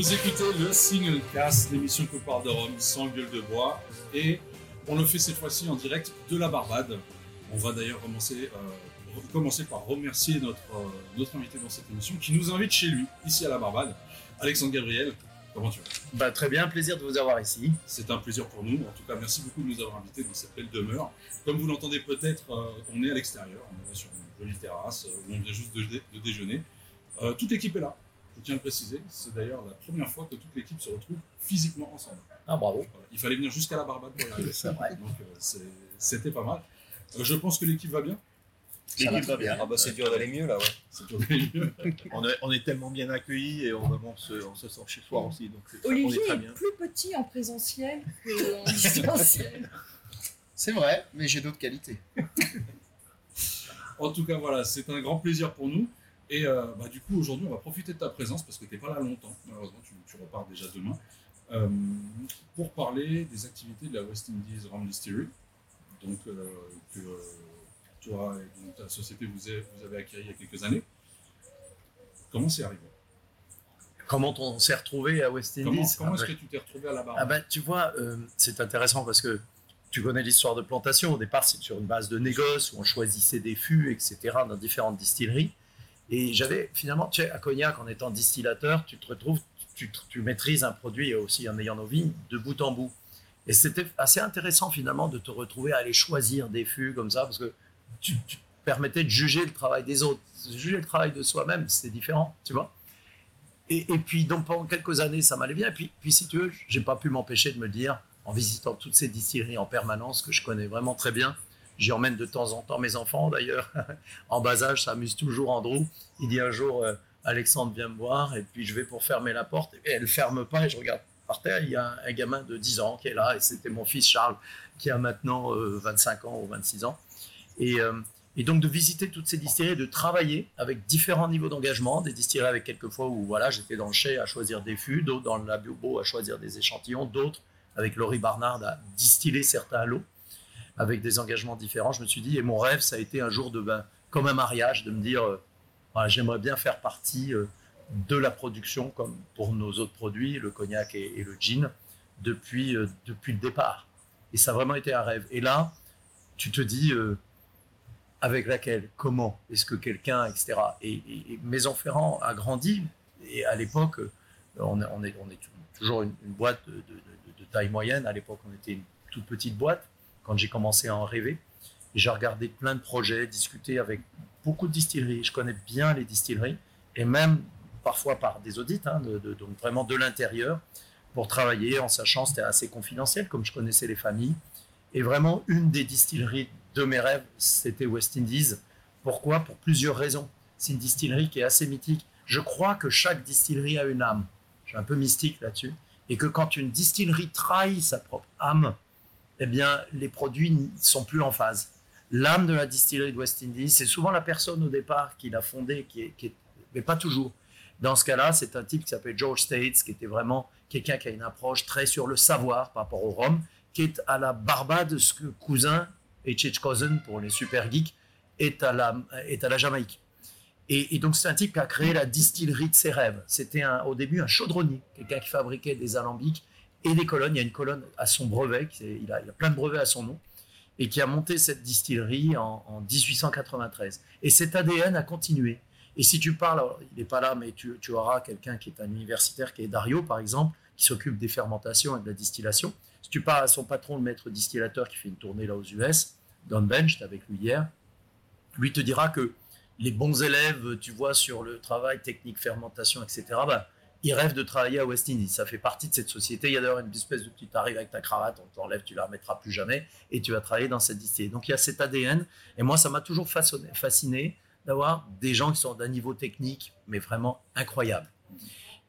Vous écoutez le Single Cast, l'émission que parle de Rome sans gueule de bois. Et on le fait cette fois-ci en direct de la Barbade. On va d'ailleurs commencer, euh, commencer par remercier notre, euh, notre invité dans cette émission qui nous invite chez lui, ici à la Barbade. Alexandre Gabriel, comment tu vas? Bah, très bien, plaisir de vous avoir ici. C'est un plaisir pour nous. En tout cas, merci beaucoup de nous avoir invités dans cette belle demeure. Comme vous l'entendez peut-être, euh, on est à l'extérieur, on est sur une jolie terrasse où on vient juste de, de déjeuner. Toute l'équipe est là, je tiens à le préciser. C'est d'ailleurs la première fois que toute l'équipe se retrouve physiquement ensemble. Ah, bravo. Il fallait venir jusqu'à la Barbade pour y arriver. C'est vrai. Donc euh, c'était pas mal. Euh, je pense que l'équipe va bien. Ça va bien. Ah bah c'est dur d'aller mieux là, ouais. C'est à fait mieux. On est, on est tellement bien accueillis et on, vraiment se, on se sent chez soi aussi. Donc on Olivier est très est bien. plus petit en présentiel qu'en distanciel. C'est vrai, mais j'ai d'autres qualités. En tout cas, voilà, c'est un grand plaisir pour nous. Et euh, bah, du coup, aujourd'hui, on va profiter de ta présence parce que tu n'es pas là longtemps. Malheureusement, tu, tu repars déjà demain. euh, pour parler des activités de la West Indies Rum Distillery. Donc, euh, que toi et donc, ta société vous, avez- vous avez acquis il y a quelques années. Comment c'est arrivé? Comment on s'est retrouvé à West Indies? comment est-ce Ah que tu t'es retrouvé à la barre? Ah ben, tu vois, euh, c'est intéressant parce que tu connais l'histoire de plantation. Au départ, c'est sur une base de négoce où on choisissait des fûts, etc., dans différentes distilleries. Et j'avais finalement, tu sais, à Cognac, en étant distillateur, tu te retrouves, tu, maîtrises un produit aussi en ayant nos vignes de bout en bout. Et c'était assez intéressant finalement de te retrouver à aller choisir des fûts comme ça parce que tu, tu permettais de juger le travail des autres. Juger le travail de soi-même, c'est différent, tu vois. Et, et puis, donc, pendant quelques années, ça m'allait bien. Et puis, puis, si tu veux, j'ai pas pu m'empêcher de me dire, en visitant toutes ces distilleries en permanence, que je connais vraiment très bien, j'y emmène de temps en temps mes enfants, d'ailleurs, en bas âge, ça amuse toujours Andrew. Il dit un jour, euh, Alexandre, viens me voir, et puis je vais pour fermer la porte, et elle ferme pas, et je regarde par terre, il y a un, gamin de 10 ans qui est là, et c'était mon fils Charles, qui a maintenant euh, 25 ans ou 26 ans. Et, euh, et donc de visiter toutes ces distilleries, de travailler avec différents niveaux d'engagement, des distilleries avec quelquefois où voilà, j'étais dans le chai à choisir des fûts, d'autres dans le labio à choisir des échantillons, d'autres avec Laurie Barnard à distiller certains lots avec des engagements différents. Je me suis dit, et mon rêve, ça a été un jour de, ben, comme un mariage, de me dire, euh, voilà, j'aimerais bien faire partie euh, de la production, comme pour nos autres produits, le cognac et, le gin, depuis, euh, depuis le départ. Et ça a vraiment été un rêve. Et là, tu te dis, avec laquelle, comment, est-ce que quelqu'un, etc. Et, Maison Ferrand a grandi, et à l'époque, on, est- on est, toujours une, boîte de- de taille moyenne. À l'époque, on était une toute petite boîte, quand j'ai commencé à en rêver. J'ai regardé plein de projets, discuté avec beaucoup de distilleries. Je connais bien les distilleries, et même parfois par des audits, hein, donc vraiment de l'intérieur, pour travailler en sachant c'était assez confidentiel, comme je connaissais les familles. Et vraiment, une des distilleries de mes rêves, c'était West Indies. Pourquoi? Pour plusieurs raisons. C'est une distillerie qui est assez mythique. Je crois que chaque distillerie a une âme. Je suis un peu mystique là-dessus. Et que quand une distillerie trahit sa propre âme, eh bien, les produits ne sont plus en phase. L'âme de la distillerie de West Indies, c'est souvent la personne au départ qui l'a fondée, qui est, mais pas toujours. Dans ce cas-là, c'est un type qui s'appelle George States, qui était vraiment quelqu'un qui a une approche très sur le savoir par rapport au rhum, qui est à la Barbade ce que cousin et Chich Cousin pour les super geeks est à la, est à la Jamaïque. Et, et donc c'est un type qui a créé la distillerie de ses rêves. C'était au début un chaudronnier, quelqu'un qui fabriquait des alambics et des colonnes. Il y a une colonne à son brevet, il, a, plein de brevets à son nom, et qui a monté cette distillerie en, en 1893. Et cet ADN a continué. Et si tu parles, il n'est pas là, mais tu, auras quelqu'un qui est un universitaire, qui est Dario par exemple, qui s'occupe des fermentations et de la distillation. Si tu parles à son patron, le maître distillateur qui fait une tournée là aux US, Don Bench, j'étais avec lui hier, lui te dira que les bons élèves, tu vois, sur le travail technique, fermentation, etc., ils rêvent de travailler à West Indies. Ça fait partie de cette société. Il y a d'ailleurs une espèce de petite arrive avec ta cravate, on t'enlève, tu la remettras plus jamais, et tu vas travailler dans cette distillerie. Donc il y a cet ADN, et moi, ça m'a toujours fasciné d'avoir des gens qui sont d'un niveau technique, mais vraiment incroyable.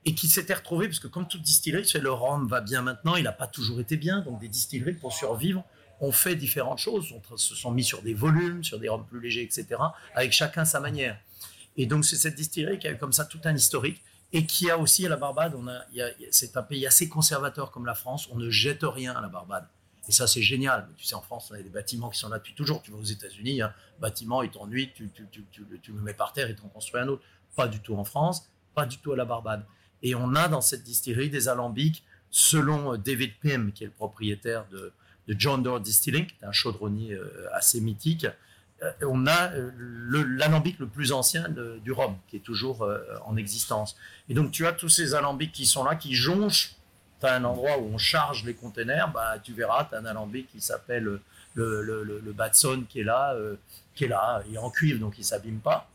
Et qui s'étaient retrouvés, parce que comme toute distillerie, sais, le rhum va bien maintenant, il n'a pas toujours été bien, donc des distilleries, pour survivre, ont fait différentes choses, on se sont mis sur des volumes, sur des rhums plus légers, etc., avec chacun sa manière. Et donc c'est cette distillerie qui a eu comme ça tout un historique, et qui a aussi à la Barbade, c'est un pays assez conservateur comme la France, on ne jette rien à la Barbade. Et ça, c'est génial. Tu sais, en France, on a des bâtiments qui sont là depuis toujours. Tu vas aux États-Unis, un bâtiment, il t'ennuie, tu, tu, le mets par terre et tu en construis un autre. Pas du tout en France, pas du tout à la Barbade. Et on a dans cette distillerie des alambics, selon euh, David Pym, qui est le propriétaire de, John Doe Distilling, qui est un chaudronnier euh, assez mythique, on a euh, l'alambic le, plus ancien du rhum, qui est toujours euh, en existence. Et donc tu as tous ces alambics qui sont là, qui jonchent. Tu as un endroit où on charge les containers, bah, tu verras, tu as un alambic qui s'appelle le, Batson qui est là, euh, qui est là, il en cuivre, donc il s'abîme pas.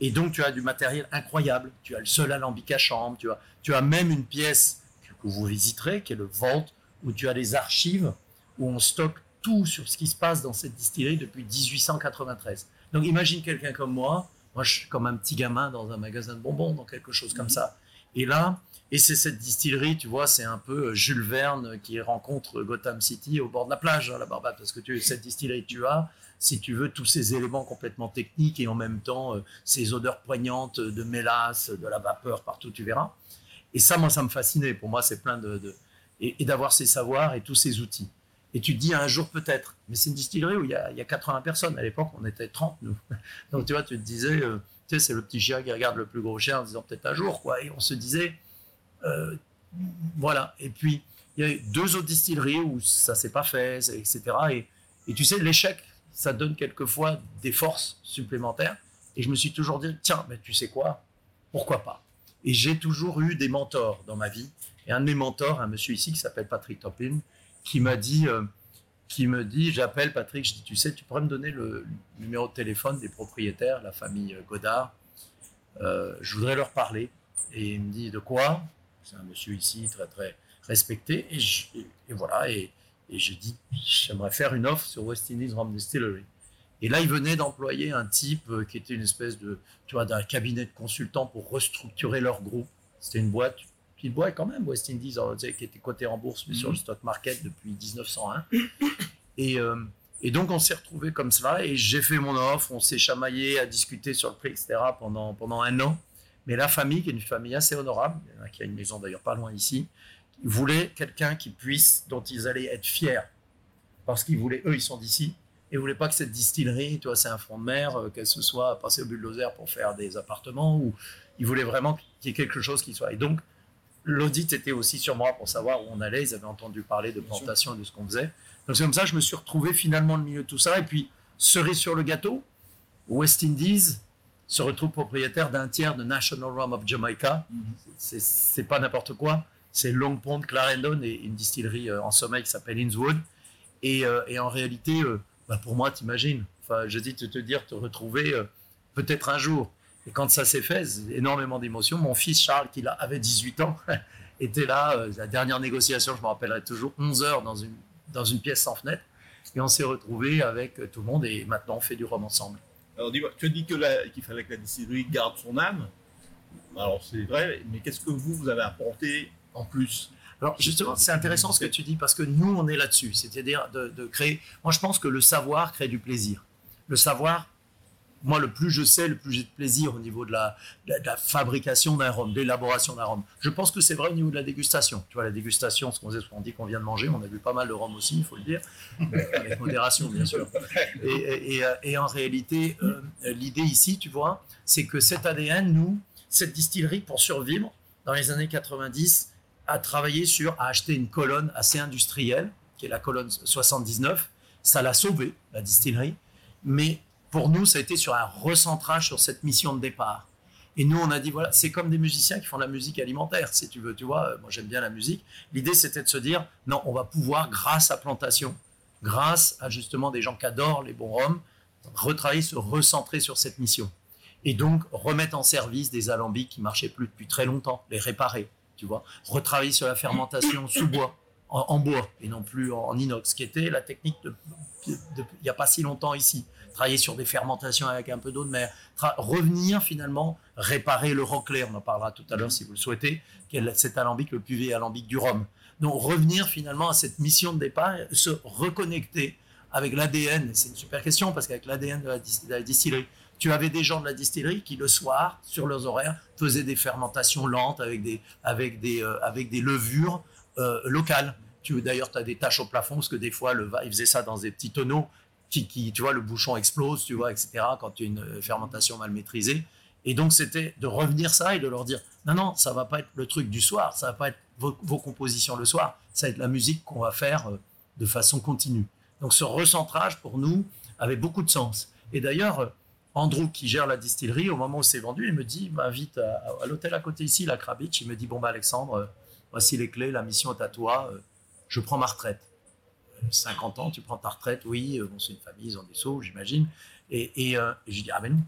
Et donc tu as du matériel incroyable. Tu as le seul alambic à chambre, tu as, tu as même une pièce que, que vous visiterez, qui est le Vault, où tu as des archives, où on stocke tout sur ce qui se passe dans cette distillerie depuis 1893. Donc imagine quelqu'un comme moi, moi je suis comme un petit gamin dans un magasin de bonbons, dans quelque chose comme ça. Et là, et c'est cette distillerie, tu vois, c'est un peu Jules Verne qui rencontre Gotham City au bord de la plage, hein, la Barbade, parce que tu, cette distillerie, tu as, si tu veux, tous ces éléments complètement techniques et en même temps euh, ces odeurs poignantes de mélasse, de la vapeur partout, tu verras. Et ça, moi, ça me fascinait. Pour moi, c'est plein de, et d'avoir ces savoirs et tous ces outils. Et tu te dis un jour peut-être, mais c'est une distillerie où il y, a, y a 80 personnes. À l'époque, on était 30, nous. Donc tu vois, tu te disais, euh, tu sais, c'est le petit chien qui regarde le plus gros chien en disant peut-être un jour, quoi. Et on se disait, euh, voilà. Et puis, il y a eu deux autres distilleries où ça s'est pas fait, etc. Et, tu sais, l'échec, ça donne quelquefois des forces supplémentaires. Et je me suis toujours dit, tiens, mais tu sais quoi, pourquoi pas? Et j'ai toujours eu des mentors dans ma vie. Et un de mes mentors, un monsieur ici qui s'appelle Patrick Toplin, qui m'a dit, euh, me dit, j'appelle Patrick, je dis, tu sais, tu pourrais me donner le numéro de téléphone des propriétaires, la famille euh, Godard. Euh, je voudrais leur parler. Et il me dit, de quoi? C'est un monsieur ici, très très respecté. Et, voilà, et, et j'ai dit, j'aimerais faire une offre sur West Indies Rum Distillery. Et là, il venait d'employer un type qui était une espèce de, tu vois, d'un cabinet de consultants pour restructurer leur groupe. C'était une boîte, petite boîte quand même, West Indies, qui était cotée en bourse, mais sur le stock market depuis 1901. Et, euh, et donc, on s'est retrouvé comme cela, et j'ai fait mon offre, on s'est chamaillé à discuter sur le prix, etc., pendant, pendant un an. Mais la famille, qui est une famille assez honorable, qui a une maison d'ailleurs pas loin ici, voulait quelqu'un qui puisse, dont ils allaient être fiers. Parce qu'ils voulaient, eux, ils sont d'ici, et ils voulaient pas que cette distillerie, tu vois, c'est un front de mer, euh, qu'elle se soit passée au bulldozer pour faire des appartements, ou ils voulaient vraiment qu'il y ait quelque chose qui soit. Et donc, l'audit était aussi sur moi pour savoir où on allait. Ils avaient entendu parler de plantation et de ce qu'on faisait. Donc, c'est comme ça que je me suis retrouvé finalement au milieu de tout ça. Et puis, cerise sur le gâteau, West Indies se retrouve propriétaire d'un tiers de National Rum of Jamaica. Mhm. C'est- C'est pas n'importe quoi. C'est Long Pond, Clarendon et une distillerie euh, en sommeil qui s'appelle Innswood. Et, euh, et en réalité, euh, bah, pour moi, t'imagines. Enfin, je dis te dire, te retrouver euh, peut-être un jour. Et quand ça s'est fait, énormément d'émotions. Mon fils Charles, qui avait 18 ans, était là. euh, la dernière négociation, je me rappellerai toujours, 11 heures dans une, dans une pièce sans fenêtre. Et on s'est retrouvés avec euh, tout le monde et maintenant on fait du rhum ensemble. Alors dis-moi, tu as dit qu'il fallait que la distillerie garde son âme? Alors c'est vrai, mais qu'est-ce que vous, vous avez apporté en plus? Alors justement, c'est intéressant ce que tu dis parce que nous, on est là-dessus, c'est-à-dire de, de créer. Moi, je pense que le savoir crée du plaisir. Le savoir, moi, le plus je sais, le plus j'ai de plaisir au niveau de la, de fabrication d'un rhum, de l'élaboration d'un rhum. Je pense que c'est vrai au niveau de la dégustation. Tu vois, la dégustation, ce qu'on faisait, ce qu'on dit qu'on vient de manger, on a vu pas mal de rhum aussi, il faut le dire, avec modération, bien sûr. Et, et- et, euh, en réalité, euh, l'idée ici, tu vois, c'est que cet ADN, nous, cette distillerie, pour survivre, dans les années 90, a travaillé sur, a acheté une colonne assez industrielle, qui est la colonne 79. Ça l'a sauvé, la distillerie. Mais pour nous, ça a été sur un recentrage sur cette mission de départ. Et nous, on a dit, voilà, c'est comme des musiciens qui font de la musique alimentaire, si tu veux, tu vois. euh, Moi, j'aime bien la musique. L'idée, c'était de se dire, non, on va pouvoir, grâce à Plantation, grâce à justement des gens qui adorent les bons rhums, retravailler, se recentrer sur cette mission. Et donc, remettre en service des alambics qui marchaient plus depuis très longtemps, les réparer, tu vois. Retravailler sur la fermentation sous bois, en, bois, et non plus en, inox, qui était la technique de- il n'y a pas si longtemps ici. Travailler sur des fermentations avec un peu d'eau de mer. Revenir finalement, réparer le Rockley, on en parlera tout à l'heure si vous le souhaitez, qui est cet alambic, le vieux alambic du Rhum. Donc revenir finalement à cette mission de départ, se reconnecter avec l'ADN. C'est une super question parce qu'avec l'ADN de, la dis- de la distillerie, tu avais des gens de la distillerie qui le soir, sur leurs horaires, faisaient des fermentations lentes avec des, avec des, euh, avec des levures euh, locales. Tu, d'ailleurs, tu as des taches au plafond parce que des fois, le, ils faisaient ça dans des petits tonneaux qui, qui, tu vois, le bouchon explose, tu vois, etc. Quand tu as une euh, fermentation mal maîtrisée. Et donc, c'était de revenir ça et de leur dire non, non, ça va pas être le truc du soir, ça va pas être vos, compositions le soir, ça va être la musique qu'on va faire euh, de façon continue. Donc, ce recentrage pour nous avait beaucoup de sens. Et d'ailleurs, Andrew, qui gère la distillerie, au moment où c'est vendu, il me dit il m'invite à, à l'hôtel à côté ici, la Krabitch. Il me dit bon, bah, Alexandre, voici les clés, la mission est à toi, euh, je prends ma retraite. 50 ans, tu prends ta retraite, oui, euh, bon, c'est une famille, ils ont des sous, j'imagine. Et, et, euh, et je dis, ah ben non,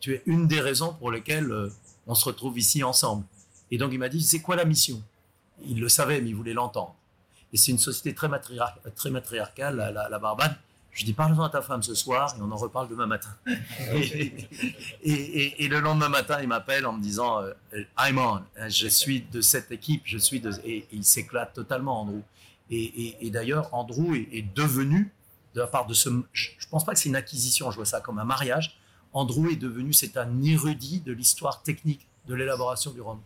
tu es une des raisons pour lesquelles euh, on se retrouve ici ensemble. Et donc il m'a dit, c'est quoi la mission? Il le savait, mais il voulait l'entendre. Et c'est une société très, matriar- très matriarcale, la Barbade. Je dis, parle-en à ta femme ce soir et on en reparle demain matin. et, et- et- et le lendemain matin, il m'appelle en me disant, euh, I'm on, je suis de cette équipe, je suis de... Et, il s'éclate totalement, Andrew. Et, d'ailleurs, Andrew est, est devenu, de la part de ce... Je ne pense pas que c'est une acquisition, je vois ça comme un mariage. Andrew est devenu, c'est un érudit de l'histoire technique de l'élaboration du rhum.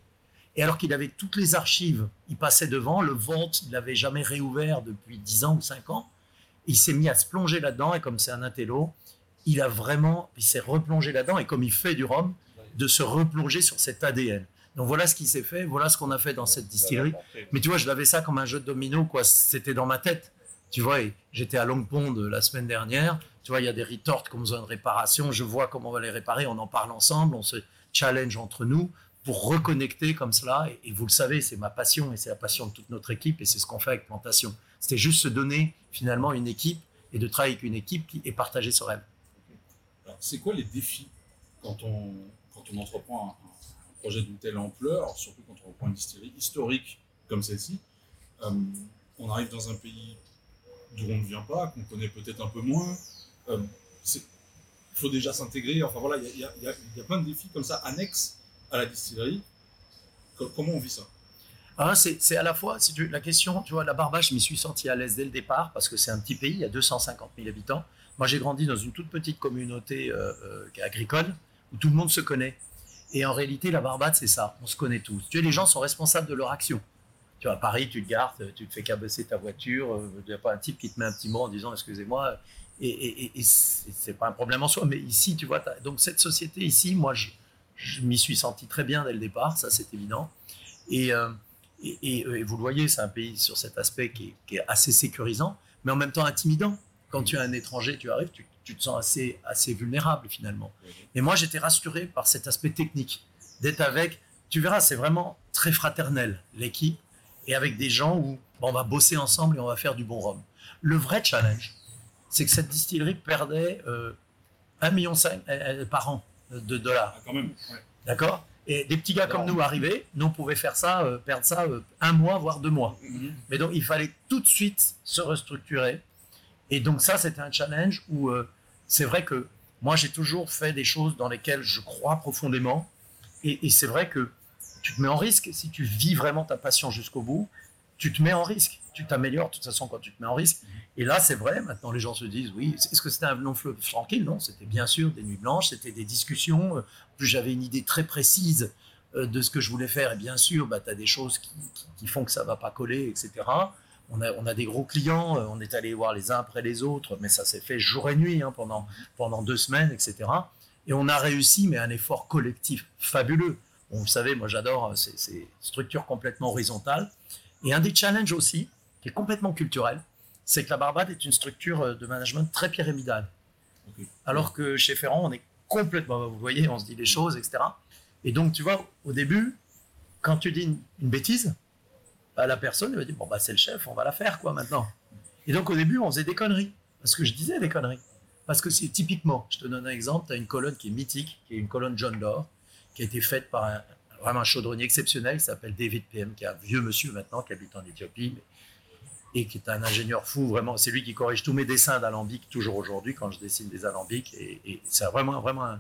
Et alors qu'il avait toutes les archives, il passait devant, le vault, il l'avait jamais réouvert depuis 10 ans ou 5 ans. Il s'est mis à se plonger là-dedans, et comme c'est un intello, il a vraiment, il s'est replongé là-dedans, et comme il fait du rhum, de se replonger sur cet ADN. Donc voilà ce qui s'est fait, voilà ce qu'on a fait dans cette distillerie. Mais tu vois, je l'avais ça comme un jeu de domino, quoi. C'était dans ma tête. Tu vois, j'étais à Long Pond euh, la semaine dernière. Tu vois, il y a des retortes ont besoin de réparation. Je vois comment on va les réparer. On en parle ensemble. On se challenge entre nous pour reconnecter comme cela. Et vous le savez, c'est ma passion et c'est la passion de toute notre équipe. Et c'est ce qu'on fait avec Plantation. C'était juste se donner finalement une équipe et de travailler avec une équipe qui est partager ce rêve. C'est quoi les défis quand on, quand on entreprend un, projet d'une telle ampleur, surtout quand on reprend une distillerie historique comme celle-ci Euh, On arrive dans un pays d'où on ne vient pas, qu'on connaît peut-être un peu moins. Euh, Il faut déjà s'intégrer. Enfin voilà, il y a, plein de défis comme ça annexes à la distillerie. Co- Comment on vit ça? Ah, c'est à la fois, la question, tu vois, la Barbache, je m'y suis senti à l'aise dès le départ parce que c'est un petit pays, il y a 250 000 habitants. Moi, j'ai grandi dans une toute petite communauté euh, euh, agricole où tout le monde se connaît. Et en réalité, la Barbade, c'est ça, on se connaît tous. Tu sais, les gens sont responsables de leur action. Tu vois, à Paris, tu te gares, tu te fais cabesser ta voiture, euh, il n'y a pas un type qui te met un petit mot en disant excusez-moi. Et, et, et- c'est pas un problème en soi, mais ici, tu vois, donc cette société ici, moi, je, je m'y suis senti très bien dès le départ, ça c'est évident. Et, et, et- et vous le voyez, c'est un pays sur cet aspect qui est, qui est assez sécurisant, mais en même temps intimidant. Quand tu es un étranger, tu arrives, tu, tu te sens assez, assez vulnérable finalement. Et moi, j'étais rassuré par cet aspect technique, d'être avec, tu verras, c'est vraiment très fraternel, l'équipe, et avec des gens où bon, on va bosser ensemble et on va faire du bon rhum. Le vrai challenge, c'est que cette distillerie perdait euh, 1,5 million euh, par an de dollars. Ah, Quand même. ouais. D'accord? Et des petits gars comme nous arrivaient, nous on pouvait faire ça, euh, perdre ça euh, un mois, voire deux mois. Mais donc il fallait tout de suite se restructurer. Et donc ça, c'était un challenge où euh, c'est vrai que moi j'ai toujours fait des choses dans lesquelles je crois profondément. Et, et c'est vrai que tu te mets en risque. Si tu vis vraiment ta passion jusqu'au bout, tu te mets en risque. Tu t'améliores de toute façon quand tu te mets en risque. Et là, c'est vrai, maintenant les gens se disent, oui, est-ce que c'était un long fleuve tranquille? Non, c'était bien sûr des nuits blanches, c'était des discussions. En plus, j'avais une idée très précise euh, de ce que je voulais faire. Et bien sûr, bah, tu as des choses qui, font que ça va pas coller, etc. On a, on a des gros clients, euh, on est allé voir les uns après les autres, mais ça s'est fait jour et nuit hein, pendant, pendant deux semaines, etc. Et on a réussi, mais un effort collectif fabuleux. Bon, vous savez, moi j'adore euh, ces structures complètement horizontales. Et un des challenges aussi, qui est complètement culturel, c'est que la Barbade est une structure euh, de management très pyramidale. Alors que chez Ferrand, on est complètement, vous voyez, on se dit les choses, etc. Et donc, tu vois, au début, quand tu dis une, une bêtise, bah, la personne elle va dire bon bah c'est le chef, on va la faire quoi maintenant. Et donc au début on faisait des conneries parce que je disais des conneries parce que c'est typiquement, je te donne un exemple, tu as une colonne qui est mythique, qui est une colonne John Doe, qui a été faite par un, vraiment un chaudronnier exceptionnel qui s'appelle David PM, qui est un vieux monsieur maintenant qui habite en Éthiopie mais- et qui est un ingénieur fou vraiment. C'est lui qui corrige tous mes dessins d'alambic toujours aujourd'hui quand je dessine des alambics et, c'est vraiment vraiment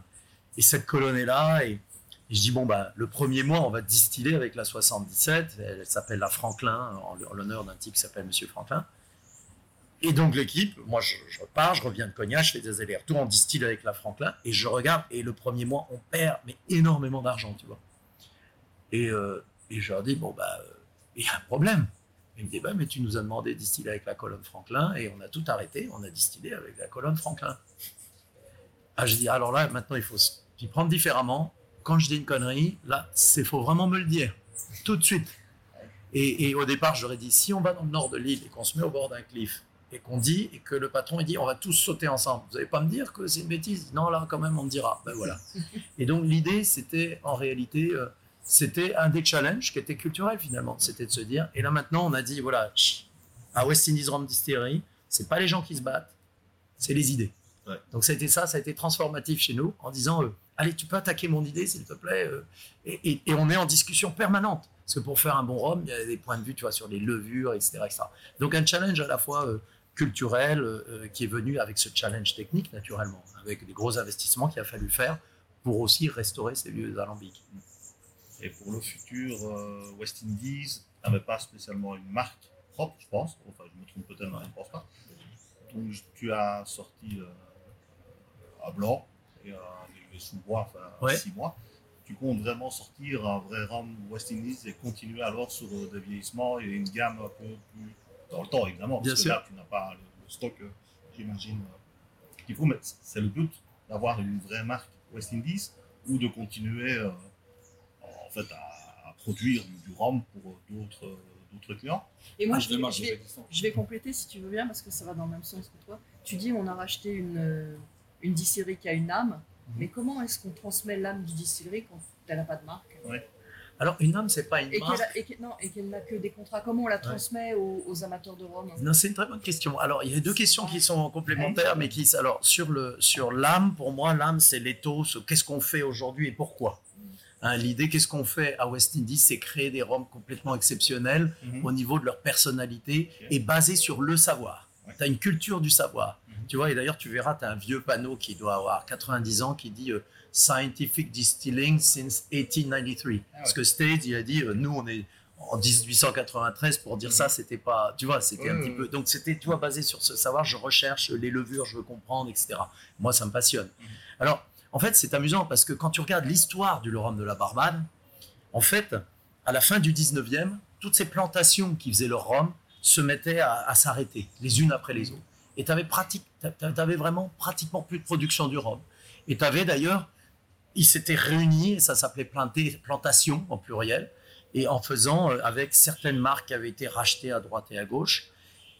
et cette colonne est là et je dis, bon, bah, le premier mois, on va distiller avec la 77. Elle s'appelle la Franklin, en l'honneur d'un type qui s'appelle Monsieur Franklin. Et donc, l'équipe, moi, je, je repars, je reviens de Cognac, je fais des allers-retours, on distille avec la Franklin, et je regarde, et le premier mois, on perd mais énormément d'argent, tu vois. Et, euh, et je leur dis, bon, bah, il y a un problème. Ils me disent, bah, mais tu nous as demandé de distiller avec la colonne Franklin, et on a tout arrêté, on a distillé avec la colonne Franklin. Ah, je dis, alors là, maintenant, il faut s'y prendre différemment quand je dis une connerie, là, c'est faut vraiment me le dire tout de suite. Et, et au départ, j'aurais dit si on va dans le nord de l'île et qu'on se met au bord d'un cliff et qu'on dit et que le patron il dit on va tous sauter ensemble, vous n'allez pas me dire que c'est une bêtise? Non, là, quand même, on me dira. Ben voilà. Et donc l'idée, c'était en réalité, euh, c'était un des challenges qui était culturel finalement. C'était de se dire. Et là maintenant, on a dit voilà, à West Indies Rum Distillery, c'est pas les gens qui se battent, c'est les idées. Ouais. Donc ça a été ça, ça a été transformatif chez nous en disant euh, allez, tu peux attaquer mon idée s'il te plaît. euh, et, et- et on est en discussion permanente. Parce que pour faire un bon rhum, il y a des points de vue, tu vois, sur les levures, etc. etc. Donc un challenge à la fois euh, culturel qui est venu avec ce challenge technique, naturellement, avec des gros investissements qu'il a fallu faire pour aussi restaurer ces vieux alambics. Et pour le futur, euh, West Indies n'avait pas spécialement une marque propre, je pense. Enfin, je me trompe peut-être, mais je ne pense pas. Donc, tu as sorti euh, à blanc et à les sous-bois, enfin, Ouais. six mois. Tu comptes vraiment sortir un vrai rhum West Indies et continuer alors sur euh, des vieillissements et une gamme un peu plus dans le temps, évidemment. Bien parce sûr. que là, tu n'as pas le, le stock, euh, j'imagine, euh, qu'il faut. Mais c'est le but d'avoir une vraie marque West Indies ou de continuer euh, fait à, à produire du, du rhum pour euh, d'autres euh, d'autres clients. Et moi, Ah, je vais, démarche je, des vais, existants. je vais compléter si tu veux bien, parce que ça va dans le même sens que toi. Tu dis on a racheté une, euh, une distillerie qui a une âme, Mhm. mais comment est-ce qu'on transmet l'âme du distillerie quand elle n'a pas de marque? Alors une âme, c'est pas une Et marque. a- et qu'elle- non, et qu'elle n'a que des contrats. Comment on la transmet aux, aux amateurs de rhum? Non, c'est une très bonne question. Alors, il y a deux questions qui sont complémentaires, mais qui, alors, sur le, sur l'âme, pour moi, l'âme, c'est l'éthos. Qu'est-ce qu'on fait aujourd'hui et pourquoi? Hein, L'idée, qu'est-ce qu'on fait à West Indies, c'est créer des rhums complètement exceptionnels au niveau de leur personnalité et basés sur le savoir. Ouais. Tu as une culture du savoir. Mhm. Tu vois, et d'ailleurs, tu verras, tu as un vieux panneau qui doit avoir 90 ans qui dit euh, Scientific Distilling since 1893. Ah Parce que State, il a dit, euh, nous, on est en 1893 pour dire ça, c'était pas, tu vois, c'était un Mhm. Petit ouais, peu. Donc, c'était, tu vois, basé sur ce savoir, je recherche les levures, je veux comprendre, etc. Moi, ça me passionne. Mhm. Alors, en fait, c'est amusant parce que quand tu regardes l'histoire du rhum de la Barbade, en fait, à la fin du 19e, toutes ces plantations qui faisaient leur rhum se mettaient à, s'arrêter, les unes après les autres. Et tu avais, vraiment pratiquement plus de production du rhum. Et tu avais d'ailleurs, ils s'étaient réunis, ça s'appelait plantation en pluriel, et en faisant euh, avec certaines marques qui avaient été rachetées à droite et à gauche.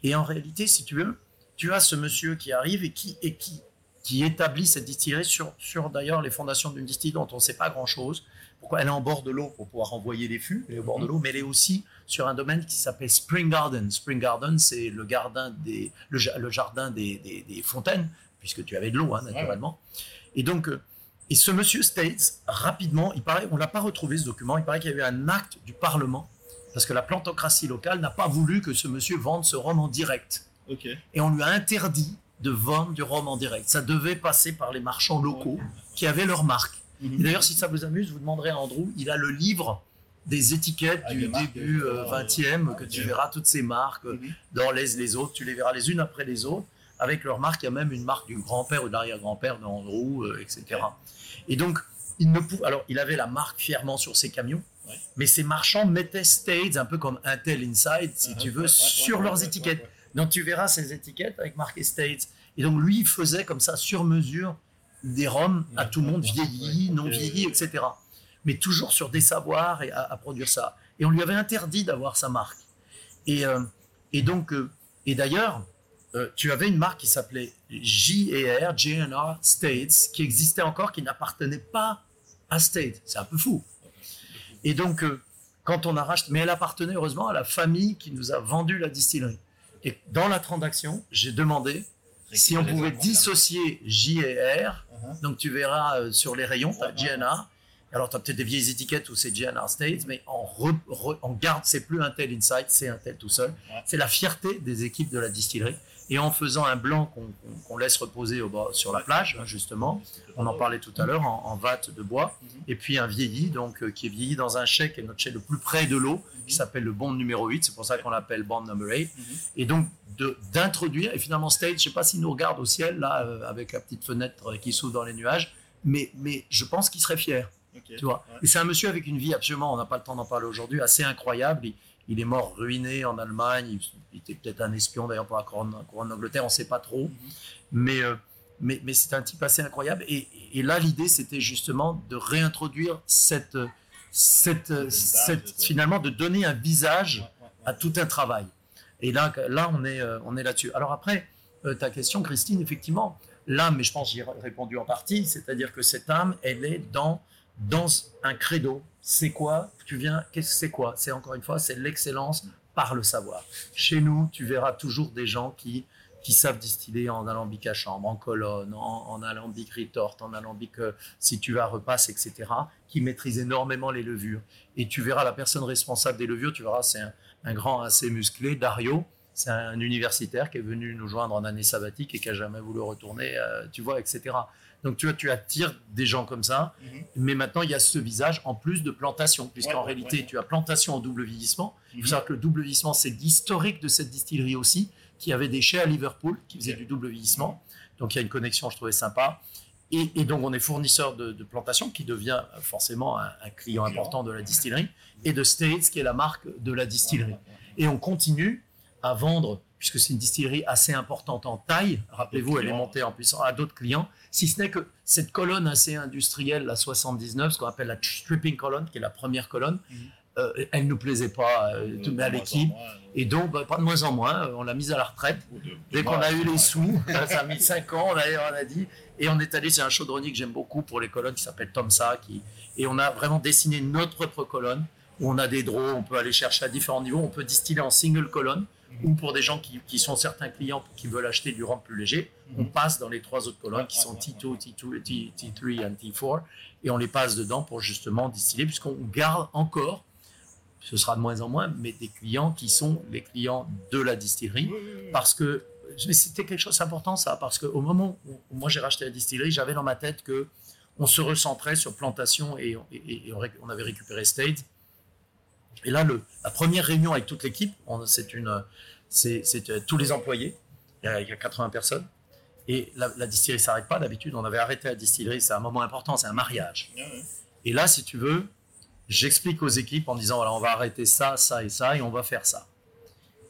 Et en réalité, si tu veux, tu as ce monsieur qui arrive et qui, et qui, qui établit cette distillerie sur, sur d'ailleurs les fondations d'une distillerie dont on ne sait pas grand-chose. Pourquoi elle est en bord de l'eau? Pour pouvoir envoyer les fûts, elle est au bord de l'eau, mais elle est aussi sur un domaine qui s'appelle Spring Garden. Spring Garden, c'est le, gardin des, le, ja- le jardin des, des- des fontaines, puisque tu avais de l'eau, hein, naturellement. Et donc, euh, et ce monsieur States, rapidement, il paraît, on l'a pas retrouvé ce document, il paraît qu'il y avait un acte du Parlement, parce que la plantocratie locale n'a pas voulu que ce monsieur vende ce rhum en direct et on lui a interdit de vendre du rhum en direct. Ça devait passer par les marchands locaux qui avaient leur marque. Et d'ailleurs, si ça vous amuse, vous demanderez à Andrew, il a le livre des étiquettes Avec du marques, début euh, euh, 20e, que ok. tu verras toutes ces marques euh, Mhm. dans les, les autres, tu les verras les unes après les autres. Avec leur marque, il y a même une marque du grand-père ou de l'arrière-grand-père d'Andrew, euh, etc. Et donc, il ne pou- alors, il avait la marque fièrement sur ses camions, Ouais. mais ces marchands mettaient States, un peu comme Intel Inside, si Uh-huh. tu veux, Ouais, sur leurs étiquettes. Donc tu verras ces étiquettes avec marqué States. Et donc lui, il faisait comme ça sur mesure des rhums à tout le monde, vieillis, Ouais, non ouais, etc. Mais toujours sur des savoirs et à, à produire ça. Et on lui avait interdit d'avoir sa marque. Et, euh, et donc, euh, et d'ailleurs, euh, tu avais une marque qui s'appelait JR, JNR States, qui existait encore, qui n'appartenait pas à State. C'est un peu fou. Et donc, quand on a racheté, mais elle appartenait heureusement à la famille qui nous a vendu la distillerie. Et dans la transaction, j'ai demandé si on pouvait dissocier J et R. Uh-huh. Donc tu verras euh, sur les rayons, tu as GNR. Alors tu as peut-être des vieilles étiquettes où c'est GNR States, mais on, re- re- on garde, c'est plus un tel Insight, c'est un tel tout seul. Ouais. C'est la fierté des équipes de la distillerie. Et en faisant un blanc qu'on laisse reposer au bord- sur la plage, hein, justement, on en parlait tout à l'heure, en, en vatte de bois, Mhm. et puis un vieilli, donc euh, qui est vieilli dans un chai qui est notre chai le plus près de l'eau, qui s'appelle le bond numéro 8, c'est pour ça qu'on l'appelle bond number 8, Mhm. et donc d'introduire, et finalement Stage, je ne sais pas s'il nous regarde au ciel, là, euh, avec la petite fenêtre qui s'ouvre dans les nuages, mais, mais je pense qu'il serait fier, tu vois. Ouais. Et c'est un monsieur avec une vie absolument, on n'a pas le temps d'en parler aujourd'hui, assez incroyable, il, il est mort ruiné en Allemagne, il, était peut-être un espion d'ailleurs pour la couronne, couronne d'Angleterre, on ne sait pas trop, Mhm. mais, euh, mais, mais c'est un type assez incroyable. Et, et là, l'idée, c'était justement de réintroduire cette, cette, cette, finalement, de donner un visage à tout un travail. Et là, là on est, euh, on est là-dessus. Alors après, euh, ta question, Christine, effectivement, l'âme, mais je pense que j'y ai répondu en partie, c'est-à-dire que cette âme, elle est dans, dans un credo. C'est quoi Tu viens, qu'est-ce que c'est quoi C'est encore une fois, c'est l'excellence par le savoir. Chez nous, tu verras toujours des gens qui qui savent distiller en alambic à chambre, en colonne, en, alambic retorte, en alambic euh, si tu vas repasse, etc., qui maîtrisent énormément les levures. Et tu verras la personne responsable des levures, tu verras, c'est un, grand assez musclé, Dario, c'est un universitaire qui est venu nous joindre en année sabbatique et qui a jamais voulu retourner, euh, tu vois, etc. Donc tu vois, tu attires des gens comme ça, mhm. mais maintenant il y a ce visage en plus de plantation, puisqu'en réalité tu as plantation en double vieillissement. Il faut mhm. savoir que le double vieillissement c'est l'historique de cette distillerie aussi qui avait des chais à Liverpool, qui faisaient du double vieillissement. Donc il y a une connexion, je trouvais sympa. Et, donc on est fournisseur de, plantation, qui devient forcément un, client important de la distillerie, et de States, qui est la marque de la distillerie. Et on continue à vendre, puisque c'est une distillerie assez importante en taille, rappelez-vous, elle est montée en puissance à d'autres clients, si ce n'est que cette colonne assez industrielle, la 79, ce qu'on appelle la stripping colonne, qui est la première colonne, mhm. Euh, elle ne nous plaisait pas euh, à l'équipe. Et donc, bah, pas de moins en moins, euh, on l'a mise à la retraite. Dès qu'on a eu les sous, ça a mis 5 ans, on a, on a, dit. Et on est allé c'est un chaudronnier que j'aime beaucoup pour les colonnes qui s'appelle Tomsa. Qui, et on a vraiment dessiné notre propre colonne où on a des draws, on peut aller chercher à différents niveaux. On peut distiller en single colonne ou pour des gens qui, qui, sont certains clients qui veulent acheter du rhum plus léger, on mhm. passe dans les trois autres colonnes qui sont T2, T2, T3 et T4 et on les passe dedans pour justement distiller puisqu'on garde encore ce sera de moins en moins, mais des clients qui sont les clients de la distillerie. Parce que c'était quelque chose d'important, ça, parce qu'au moment où moi j'ai racheté la distillerie, j'avais dans ma tête que on se recentrait sur plantation et, on avait récupéré State. Et là, le, la première réunion avec toute l'équipe, c'est une, c'est euh, tous les employés, il y a 80 personnes. Et la, la distillerie s'arrête pas. D'habitude, on avait arrêté la distillerie. C'est un moment important, c'est un mariage. Et là, si tu veux, j'explique aux équipes en disant voilà, on va arrêter ça, ça et ça, et on va faire ça.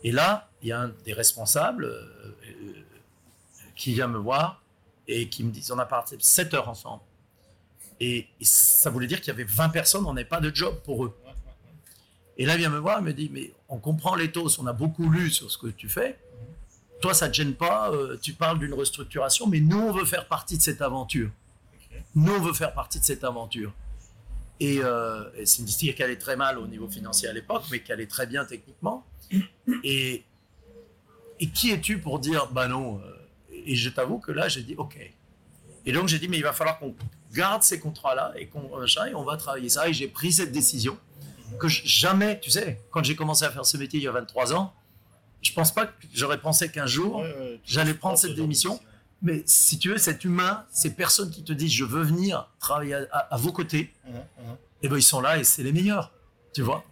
Et là, il y a un des responsables euh, euh, qui vient me voir et qui me dit on a parti 7 heures ensemble. Et, ça voulait dire qu'il y avait 20 personnes, on n'avait pas de job pour eux. Et là, il vient me voir, il me dit mais on comprend les taux, on a beaucoup lu sur ce que tu fais. Toi, ça ne te gêne pas, euh, tu parles d'une restructuration, mais nous, on veut faire partie de cette aventure. Nous, on veut faire partie de cette aventure. Euh, et, c'est une distillerie qui allait très mal au niveau financier à l'époque, mais qui allait très bien techniquement. Et, et qui es-tu pour dire, bah non euh, Et je t'avoue que là, j'ai dit, ok. Et donc, j'ai dit, mais il va falloir qu'on garde ces contrats-là et qu'on on va travailler ça. Et j'ai pris cette décision que jamais, tu sais, quand j'ai commencé à faire ce métier il y a 23 ans, je pense pas que j'aurais pensé qu'un jour, j'allais prendre cette démission. Mais si tu veux, cet humain, ces personnes qui te disent je veux venir travailler à, vos côtés, et eh ben ils sont là et c'est les meilleurs, tu vois.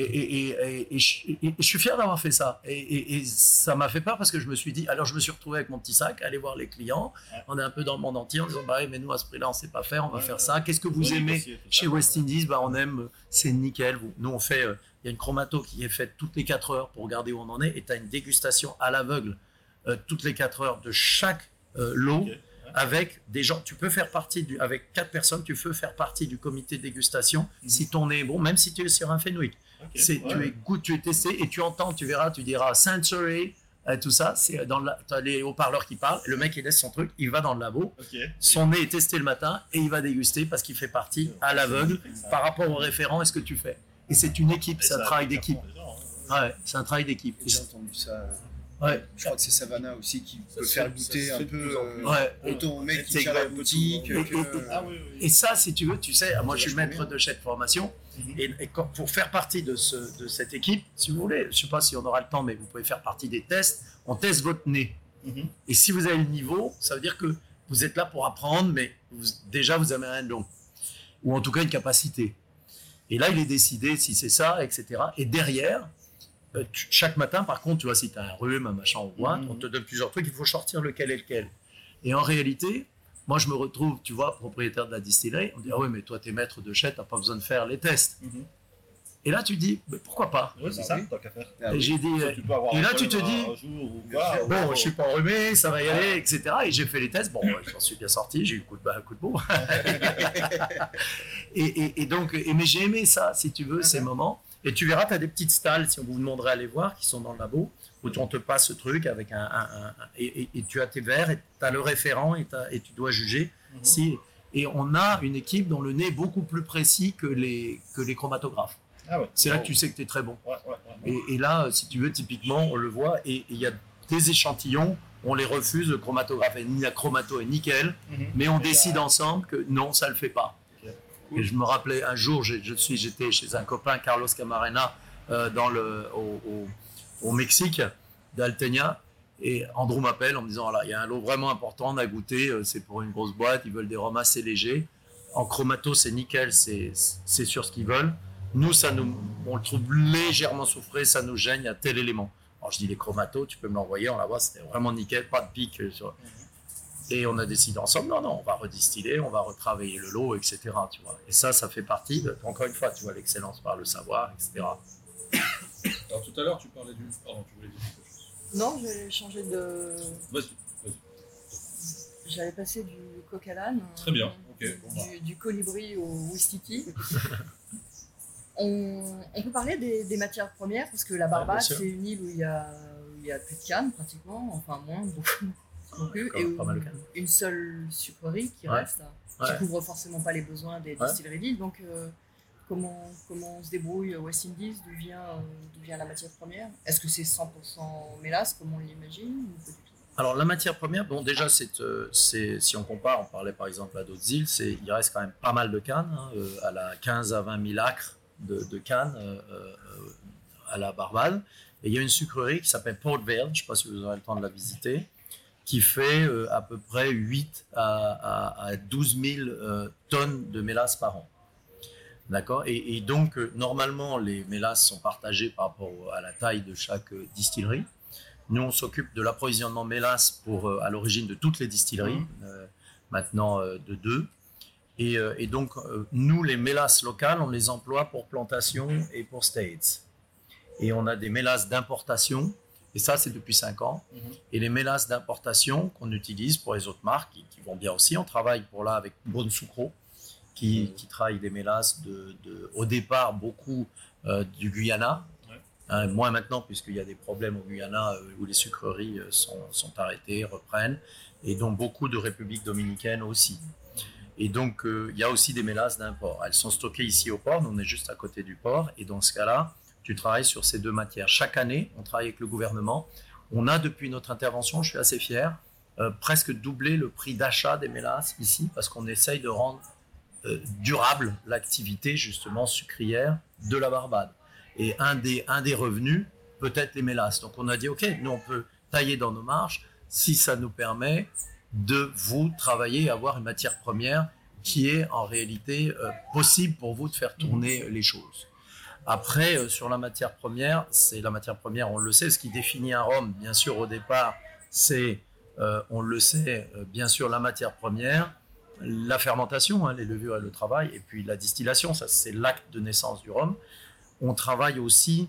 Et, je, suis fier d'avoir fait ça. Et, ça m'a fait peur parce que je me suis dit, alors je me suis retrouvé avec mon petit sac, aller voir les clients. On est un peu dans le monde entier en disant, bah, mais nous à ce prix-là, on ne sait pas faire, on va faire ça. Qu'est-ce que vous aimez chez West Indies? Bah, On aime, c'est nickel. Nous, on fait, euh, il y a une chromato qui est faite toutes les 4 heures pour regarder où on en est. Et tu as une dégustation à l'aveugle euh, toutes les 4 heures de chaque euh, l'eau avec des gens. Tu peux faire partie du, avec quatre personnes, tu peux faire partie du comité de dégustation mhm. si ton nez est bon, même si tu es sur un C'est, tu écoutes, tu es testé et tu entends, tu verras, tu diras sensory, euh, tout ça, c'est dans le, as les haut-parleurs qui parlent, le mec il laisse son truc, il va dans le labo, son nez est testé le matin et il va déguster parce qu'il fait partie à l'aveugle par rapport au référent et ce que tu fais. Et c'est une équipe, c'est un travail d'équipe. Hein. Ouais, c'est un travail d'équipe. J'ai entendu ça Ouais. Je crois que c'est Savannah aussi qui peut faire goûter un peu euh, ouais. autant mec qui tient la boutique. Ah et ça, si tu veux, tu sais, moi je suis maître de cette formation. Mhm. Et, pour faire partie de, ce, de, cette équipe, si vous voulez, je ne sais pas si on aura le temps, mais vous pouvez faire partie des tests. On teste votre nez. Mhm. Et si vous avez le niveau, ça veut dire que vous êtes là pour apprendre, mais déjà vous avez un don. Ou en tout cas une capacité. Et là, il est décidé si c'est ça, etc. Et derrière, euh, chaque matin, par contre, tu vois, si tu as un rhume, un machin ou quoi, on te donne plusieurs trucs, il faut sortir lequel est lequel. Et en réalité, moi, je me retrouve, tu vois, propriétaire de la distillerie, on dit, ah oui, mais toi, tu es maître de chèque, tu n'as pas besoin de faire les tests. Mhm. Et là, tu dis, mais pourquoi pas? Ouais, c'est Bah ça, oui. tant qu'à faire. Ah Et oui. j'ai dit, et là, tu te dis, jour ou Bon, je suis pas enrhumé, ça va y Ouais. aller, etc. Et j'ai fait les tests. Bon, j'en suis bien sorti. J'ai eu un coup de, un coup de bourre. et, et- et donc, et- mais j'ai aimé ça, si tu veux, ces moments. Et tu verras, tu as des petites stalles, si on vous demanderait à aller voir, qui sont dans le labo, où on te passe ce truc avec un. un- un- un- et, et- et tu as tes verres, et tu as le référent, et, et tu dois juger Mhm. si. Et on a une équipe dont le nez est beaucoup plus précis que les, que les chromatographes. Ah ouais. C'est là Oh. que tu sais que tu es très bon. Ouais, ouais, ouais. Et, et là, si tu veux, typiquement, on le voit, et et il y a des échantillons, on les refuse, le chromatographe, est- la chromato est nickel, Mhm. mais on Et, décide euh, ensemble que non, ça le fait pas. Je me rappelais un jour, je suis, j'étais chez un copain, Carlos Camarena, euh, dans le, au, au- Mexique, d'Alteña, et Andrew m'appelle en me disant, voilà, il y a un lot vraiment important, on a goûté, euh, c'est pour une grosse boîte, ils veulent des rhums assez légers. En chromato, c'est nickel, c'est c'est sur ce qu'ils veulent. Nous, ça nous, on le trouve légèrement soufré, ça nous gêne, a tel élément. Alors je dis les chromatos, tu peux me l'envoyer, on la voit, c'était vraiment nickel, pas de pic. euh, sur- Et on a décidé ensemble, non, non, on va redistiller, on va retravailler le lot, etc. Tu vois. Et ça, ça fait partie, de, encore une fois, tu vois, l'excellence par le savoir, etc. Alors tout à l'heure, tu parlais du. Pardon, tu voulais dire quelque chose. Non, j'ai changé de. Vas-y, vas-y. J'avais passé du coq à l'âne. Très bien, ok, bon, bah. Du, du colibri au wistiti. on, on peut parler des, des matières premières parce que la Barbade, c'est une île où il y a, où il y a plus de canne pratiquement, enfin moins, beaucoup. Non plus, Encore et où une seule sucrerie qui Ouais. reste, hein, qui Ouais. couvre forcément pas les besoins des distilleries d'île. Donc, euh, comment, comment on se débrouille au West Indies D'où vient, euh, vient la matière première? Est-ce que c'est 100% mélasse comme on l'imagine Alors la matière première, bon déjà c'est, euh, si on compare, on parlait par exemple à d'autres îles, c'est, il reste quand même pas mal de cannes, hein, euh, à la 15 à 20 000 acres de, de cannes euh, euh, à la Barbade. Et il y a une sucrerie qui s'appelle Port Vale, je ne sais pas si vous aurez le temps de la visiter, qui fait euh, à peu près 8 à, à- à 12 000 euh, tonnes de mélasse par an. D'accord? Et, et donc, euh, normalement, les mélasses sont partagées par rapport à la taille de chaque distillerie. Nous, on s'occupe de l'approvisionnement mélasse pour, à l'origine de toutes les distilleries, euh, maintenant euh, de deux. Et, euh, et donc, nous, les mélasses locales, on les emploie pour plantation et pour States. Et on a des mélasses d'importation, et ça, c'est depuis cinq ans. Mhm. Et les mélasses d'importation qu'on utilise pour les autres marques, qui, qui vont bien aussi, on travaille pour là avec Bonne Sucro, qui, qui travaille des mélasses de, de- au départ beaucoup euh, du Guyana, Ouais. Hein, moins maintenant, puisqu'il y a des problèmes au Guyana euh, où les sucreries euh, sont, sont arrêtées, reprennent, et donc beaucoup de républiques dominicaines aussi. Et donc, il y a aussi des mélasses d'import. Elles sont stockées ici au port, nous on est juste à côté du port, et dans ce cas-là, tu travailles sur ces deux matières. Chaque année, on travaille avec le gouvernement. On a, depuis notre intervention, je suis assez fier, euh, presque doublé le prix d'achat des mélasses ici, parce qu'on essaye de rendre euh, durable l'activité justement sucrière de la Barbade. Et un des, revenus, peut-être les mélasses. Donc on a dit, OK, nous on peut tailler dans nos marges si ça nous permet de vous travailler et avoir une matière première qui est en réalité euh, possible pour vous de faire tourner les choses. Après, euh, sur la matière première, c'est la matière première, on le sait, ce qui définit un rhum, bien sûr, au départ, c'est, euh, on le sait, euh, bien sûr, la matière première, la fermentation, hein, les levures et le travail, et puis la distillation, ça c'est l'acte de naissance du rhum. On travaille aussi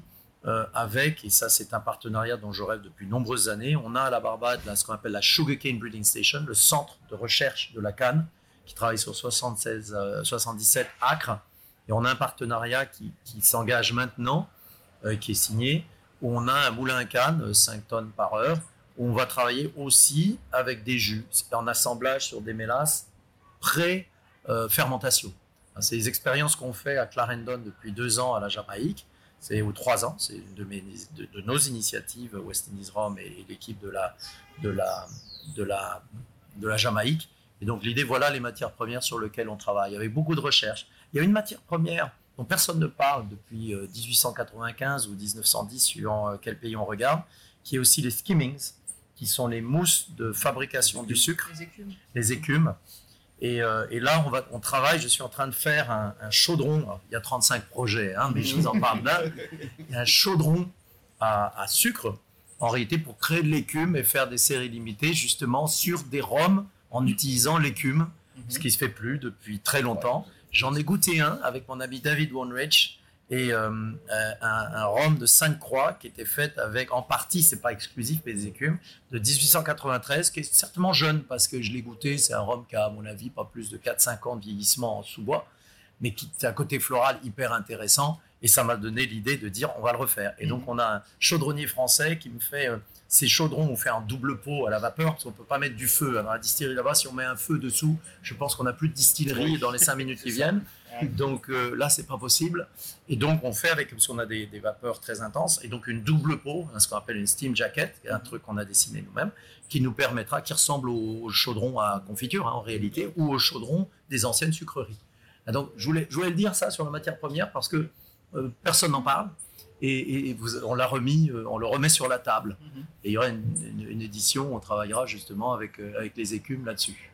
avec, et ça c'est un partenariat dont je rêve depuis de nombreuses années, on a à la Barbade ce qu'on appelle la Sugarcane Breeding Station, le centre de recherche de la canne, qui travaille sur 76, euh, 77 acres. Et on a un partenariat qui, s'engage maintenant, euh, qui est signé, où on a un moulin à canne, euh, 5 tonnes par heure, où on va travailler aussi avec des jus. En assemblage sur des mélasses pré-fermentation. C'est les expériences qu'on fait à Clarendon depuis deux ans à la Jamaïque, c'est ou trois ans, c'est une de, nos initiatives, West Indies et, et l'équipe de la, de, la, de, la, de la Jamaïque. Et donc l'idée, voilà les matières premières sur lesquelles on travaille, avec beaucoup de recherche. Il y a une matière première dont personne ne parle depuis euh, 1895 ou 1910, suivant euh, quel pays on regarde, qui est aussi les skimmings, qui sont les mousses de fabrication du sucre Les écumes. les écumes. Et, euh, et là, on, va, on travaille, je suis en train de faire un, un chaudron. Alors, Il y a 35 projets, hein, mais je vous en parle là. Il y a un chaudron à, à sucre, en réalité, pour créer de l'écume et faire des séries limitées, justement, sur des rhums en utilisant l'écume, ce qui se fait plus depuis très longtemps. J'en ai goûté un avec mon ami David Wonrich. et euh, euh, un, un rhum de Sainte-Croix qui était fait avec, en partie, c'est pas exclusif, mais des écumes, de 1893, qui est certainement jeune parce que je l'ai goûté. C'est un rhum qui a, à mon avis, pas plus de 4-5 ans de vieillissement en sous-bois, mais qui a un côté floral hyper intéressant. Et ça m'a donné l'idée de dire on va le refaire. Et donc on a un chaudronnier français qui me fait euh, ces chaudrons, on fait un double pot à la vapeur parce qu'on peut pas mettre du feu dans la distillerie là-bas. Si on met un feu dessous, je pense qu'on n'a plus de distillerie dans les 5 minutes qui viennent. Donc euh, là, c'est pas possible. Et donc, on fait avec, parce qu'on a des, des vapeurs très intenses, et donc une double peau, hein, ce qu'on appelle une steam jacket, un truc qu'on a dessiné nous-mêmes, qui nous permettra, qui ressemble au, au chaudron à confiture hein, en réalité, ou au chaudron des anciennes sucreries. Ah, donc, je voulais, je voulais le dire ça sur la matière première parce que euh, personne n'en parle. Et, et vous- on l'a remis, euh, on le remet sur la table. Mhm. Et il y aura une, une- une édition, on travaillera justement avec, euh, avec les écumes là-dessus.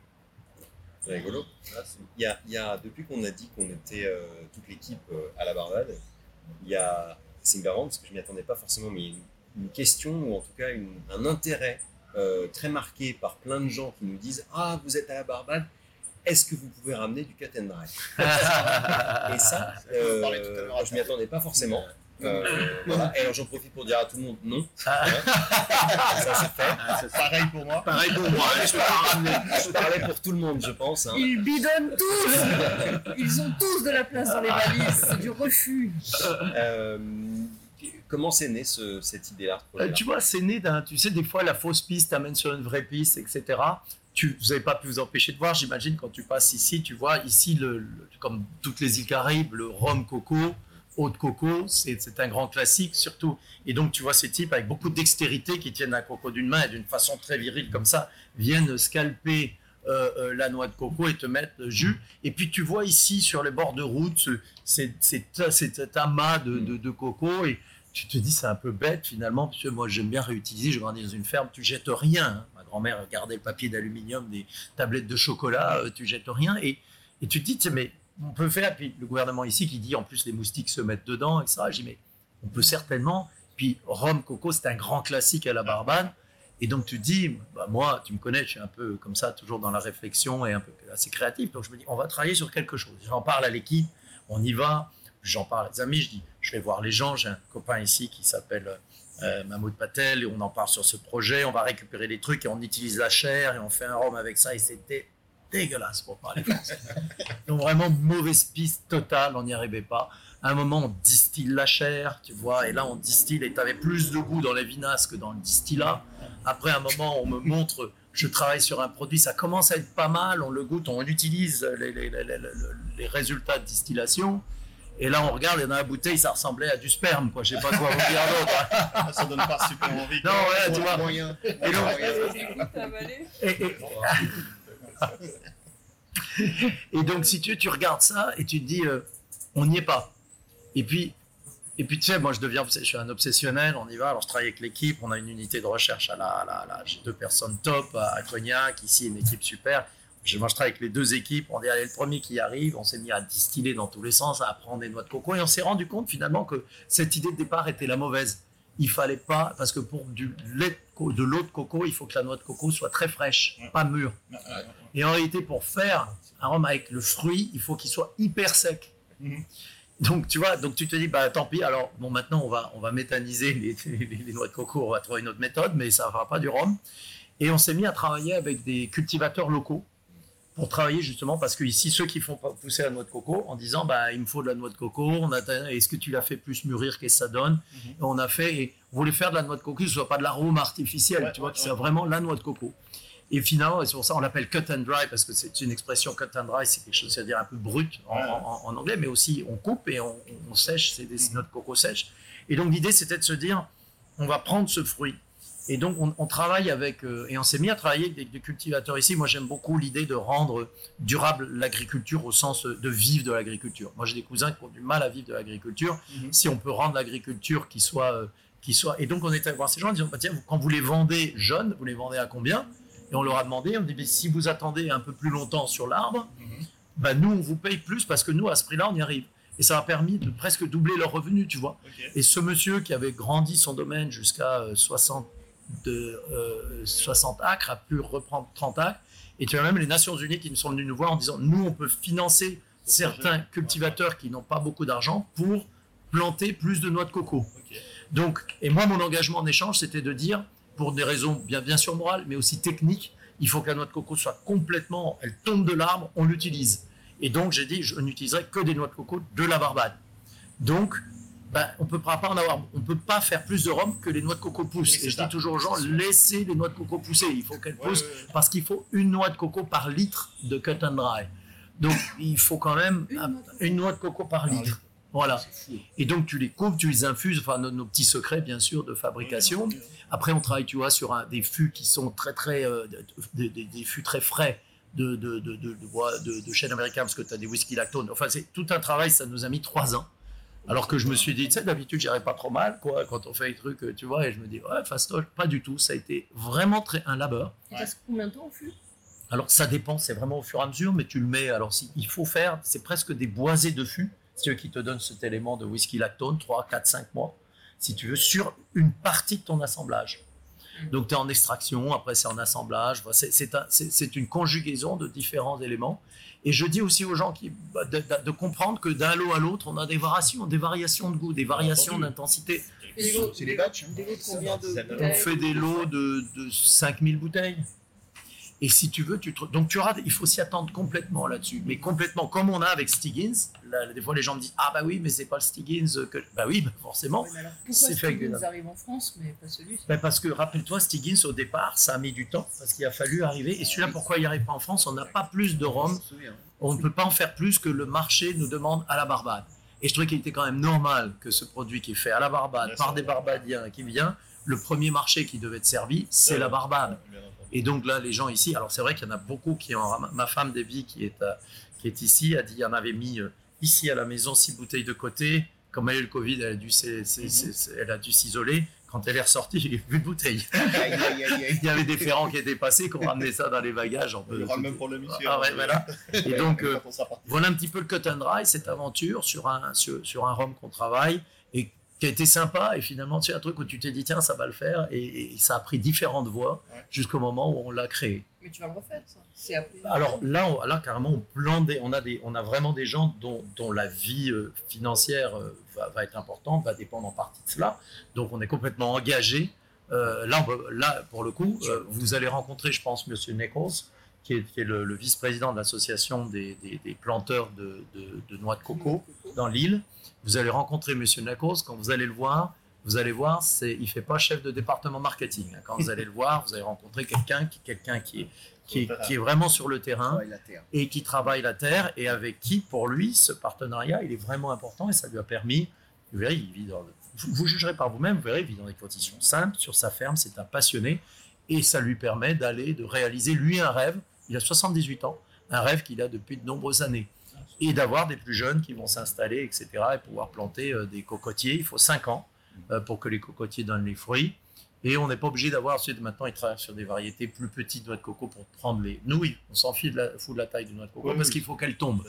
C'est rigolo. Il y a, il y a- depuis qu'on a dit qu'on était euh, toute l'équipe euh, à la Barbade, il y a, c'est marrant parce que je m'y attendais pas forcément, mais il y a une, une question ou en tout cas une- un intérêt euh, très marqué par plein de gens qui nous disent Ah, vous êtes à la Barbade, est-ce que vous pouvez ramener du cut and dry? Et ça, euh, je m'y attendais pas forcément. Euh, voilà. Et alors j'en profite pour dire à tout le monde non. ça c'est fait. C'est pareil pour moi. Pareil pour moi, je peux pas ramener. Je parlais pour tout le monde, je pense. hein. Ils bidonnent tous Ils ont tous de la place dans les valises, c'est du refus. Euh, comment c'est né ce- cette idée-là Euh, tu vois, c'est né d'un. Tu sais, des fois, la fausse piste t'amène sur une vraie piste, etc. Tu, vous n'avez pas pu vous empêcher de voir, j'imagine, quand tu passes ici, tu vois, ici, le, le- comme toutes les îles Caraïbes, le rhum coco, de coco, c'est un grand classique, surtout. Et donc, tu vois ces types avec beaucoup de dextérité qui tiennent un coco d'une main et d'une façon très virile comme ça, viennent scalper euh, euh, la noix de coco et te mettre le jus. Et puis, tu vois ici, sur les bords de route, cet amas de, coco. Et tu te dis c'est un peu bête finalement, parce que moi j'aime bien réutiliser, je grandis dans une ferme, tu jettes rien. hein. Ma grand-mère gardait le papier d'aluminium des tablettes de chocolat, euh, tu jettes rien. Et, et tu te dis, mais on peut faire, puis le gouvernement ici qui dit en plus les moustiques se mettent dedans, etc. Je dis, mais on peut certainement. Puis rhum coco, c'est un grand classique à la Barbade. Et donc tu dis, bah, moi, tu me connais, je suis un peu comme ça, toujours dans la réflexion et un peu assez créatif. Donc je me dis, on va travailler sur quelque chose. J'en parle à l'équipe, on y va. J'en parle des amis, je dis, je vais voir les gens. J'ai un copain ici qui s'appelle euh, Mahmoud Patel et on en parle sur ce projet. On va récupérer les trucs et on utilise la chair et on fait un rhum avec ça. Et c'était dégueulasse pour parler français. Donc vraiment mauvaise piste totale, on n'y arrivait pas. À un moment, on distille la chair, tu vois, et là on distille et tu avais plus de goût dans les vinasses que dans le distillat. Après un moment, on me montre, je travaille sur un produit, ça commence à être pas mal, on le goûte, on utilise les, les- les- les- les résultats de distillation. Et là, on regarde, et dans la bouteille, ça ressemblait à du sperme, quoi. Je sais pas quoi vous dire d'autre. hein. Ça donne pas super envie. Non, ouais, tu vois. Moyen. Et donc, Écoute, t'as avalé et- et- Et donc, si tu, tu regardes ça et tu te dis, euh, on n'y est pas. Et puis, et puis, tu sais, moi, je deviens, je suis un obsessionnel, on y va. Alors, je travaille avec l'équipe, on a une unité de recherche à la, à la- la- j'ai deux personnes top à, Cognac, ici, une équipe super. Je, moi, je travaille avec les deux équipes. On dit, allez, le premier qui arrive, on s'est mis à distiller dans tous les sens, à prendre des noix de coco. Et on s'est rendu compte, finalement, que cette idée de départ était la mauvaise. Il fallait pas, parce que pour du lait de, l'eau de coco, il faut que la noix de coco soit très fraîche, pas mûre. Et en réalité, pour faire un rhum avec le fruit, il faut qu'il soit hyper sec. Mhm. Donc, tu vois, donc tu te dis, bah tant pis, alors, bon, maintenant, on va, on va méthaniser les, les- les noix de coco, on va trouver une autre méthode, mais ça ne fera pas du rhum. Et on s'est mis à travailler avec des cultivateurs locaux pour travailler justement, parce que ici, ceux qui font pousser la noix de coco, en disant, bah, il me faut de la noix de coco, on a, est-ce que tu l'as fait plus mûrir, qu'est-ce que ça donne? Mhm. Et On a fait, et on voulait faire de la noix de coco, que ce soit pas de l'arôme artificiel, Ouais, tu vois, ouais, c'est ouais. vraiment la noix de coco. Et finalement, et c'est pour ça qu'on l'appelle cut and dry, parce que c'est une expression cut and dry, c'est quelque chose, c'est-à-dire un peu brut en, Ouais. en- en anglais, mais aussi on coupe et on, on sèche, c'est des Mhm. noix de coco sèches. Et donc l'idée, c'était de se dire, on va prendre ce fruit. Et donc on, on travaille avec, euh, et on s'est mis à travailler avec des, des cultivateurs ici. Moi, j'aime beaucoup l'idée de rendre durable l'agriculture au sens de vivre de l'agriculture. Moi, j'ai des cousins qui ont du mal à vivre de l'agriculture. Mhm. Si on peut rendre l'agriculture qui soit, euh, qui soit. Et donc, on est allé voir ces gens en disant bah, tiens, quand vous les vendez jeunes, vous les vendez à combien? Et on leur a demandé on dit si vous attendez un peu plus longtemps sur l'arbre, bah, nous, on vous paye plus parce que nous, à ce prix-là, on y arrive. Et ça a permis de presque doubler leurs revenus, tu vois. Et ce monsieur qui avait grandi son domaine jusqu'à euh, 60, de, euh, 60 acres a pu reprendre 30 acres. Et tu as même les Nations Unies qui nous sont venus nous voir en disant nous, on peut financer certains cultivateurs qui n'ont pas beaucoup d'argent pour planter plus de noix de coco. Donc, et moi, mon engagement en échange, c'était de dire, pour des raisons bien, bien sûr morales, mais aussi techniques, il faut que la noix de coco soit complètement, elle tombe de l'arbre, on l'utilise. Et donc, j'ai dit, je n'utiliserai que des noix de coco de la Barbade. Donc, ben, on peut pas en avoir, on peut pas faire plus de rhum que les noix de coco poussent. Oui, et je ça. dis toujours aux gens, laissez les noix de coco pousser. Il faut qu'elles Ouais, poussent ouais, ouais. parce qu'il faut une noix de coco par litre de cut and dry. Donc, il faut quand même Une un- noix de coco une noix de coco par litre. litre. Voilà. Et donc, tu les coupes, tu les infuses, enfin, nos, nos petits secrets, bien sûr, de fabrication. Après, on travaille, tu vois, sur un- des fûts qui sont très, très, euh, de- de- de- des fûts très frais de, de, de, de, de, bois- de- de chêne américain, parce que tu as des whisky lactone. Enfin, c'est tout un travail, ça nous a mis trois ans. Alors que je me suis dit, tu sais, d'habitude, j'irais pas trop mal, quoi, quand on fait les trucs, euh, tu vois, et je me dis, ouais, fastoche, pas du tout. Ça a été vraiment très, un labeur. Reste combien de temps au fût Alors, ça dépend, c'est vraiment au fur et à mesure, mais tu le mets. Alors, si, il faut faire, c'est presque des boisés de fût, veux, qui te donnent cet élément de whisky lactone, 3, 4, 5 mois, si tu veux, sur une partie de ton assemblage. Donc, tu es en extraction, après, c'est en assemblage. C'est- c'est un- c'est c'est une conjugaison de différents éléments. Et je dis aussi aux gens qui, bah, de, de- de comprendre que d'un lot à l'autre, on a des variations, des variations de goût, des variations d'intensité. C'est les batchs. hein. Ça- On fait des lots de, de 5000 bouteilles. Et si tu veux, tu te... donc tu auras, il faut s'y attendre complètement là-dessus. Mais complètement, comme on a avec Stiggins, là, des fois les gens me disent Ah bah oui, mais c'est pas le Stiggins que. Bah oui, bah forcément. Oui, mais alors, Pourquoi C'est fait des- arrive en France, mais pas celui-ci? Bah parce que rappelle-toi, Stiggins au départ, ça a mis du temps, parce qu'il a fallu arriver. Et celui-là, pourquoi il n'y arrive pas en France? On n'a pas plus de rhum souviens. on ne peut pas en faire plus que le marché nous demande à la Barbade. Et je trouvais qu'il était quand même normal que ce produit qui est fait à la Barbade, par des Barbadiens qui vient, le premier marché qui devait être servi, c'est la Barbade. Et donc là, les gens ici, alors c'est vrai qu'il y en a beaucoup qui ont. Ma femme Debbie, qui est, à- qui est ici, a dit il y en avait mis euh, ici à la maison six bouteilles de côté. Comme elle a eu le Covid, elle a dû s'é- s'é- s'é- elle a dû s'isoler. Quand elle est ressortie, avait plus de bouteilles. Aïe, aïe, aïe, aïe. Il y avait des ferrants qui étaient passés, qui ont ramené ça dans les bagages. On peut- le même pour le monsieur. Ah ouais, voilà. Et donc, euh, voilà un petit peu le cut and dry, cette aventure sur un, sur, sur un rhum qu'on travaille qui a été sympa. Et finalement, c'est un truc où tu t'es dit, tiens, ça va le faire. Et, et ça a pris différentes voies Ouais. jusqu'au moment où on l'a créé. Mais tu vas le refaire, ça. Alors là, on, là carrément, on, des- on, a des, on a vraiment des gens dont, dont la vie euh, financière euh, va, va être importante, va dépendre en partie de cela. Donc on est complètement engagé. Euh, là, on là, pour le coup, vous allez rencontrer, je pense, Monsieur Nichols, qui est, qui est le, le vice-président de l'association des, des- des planteurs de, de- de noix de coco dans l'île. Vous allez rencontrer Monsieur Nichols. Quand vous allez le voir, vous allez voir, c'est, il fait pas chef de département marketing. hein. Quand vous allez le voir, vous allez rencontrer quelqu'un qui, quelqu'un qui est, qui est- qui est vraiment sur le terrain et qui travaille la terre et avec qui, pour lui, ce partenariat, il est vraiment important et ça lui a permis, vous verrez, il vit dans, vous, vous jugerez par vous-même, vous verrez, il vit dans des conditions simples, sur sa ferme, c'est un passionné et ça lui permet d'aller, de réaliser, lui, un rêve, il a 78 ans, un rêve qu'il a depuis de nombreuses années et d'avoir des plus jeunes qui vont s'installer, etc., et pouvoir planter euh, des cocotiers. Il faut 5 ans euh, pour que les cocotiers donnent les fruits. Et on n'est pas obligé d'avoir, ensuite, maintenant, ils travaillent sur des variétés plus petites de noix de coco pour prendre les nouilles. On s'en fiche de la, fout de la taille de noix de coco Oui, parce oui. qu'il faut qu'elle tombe.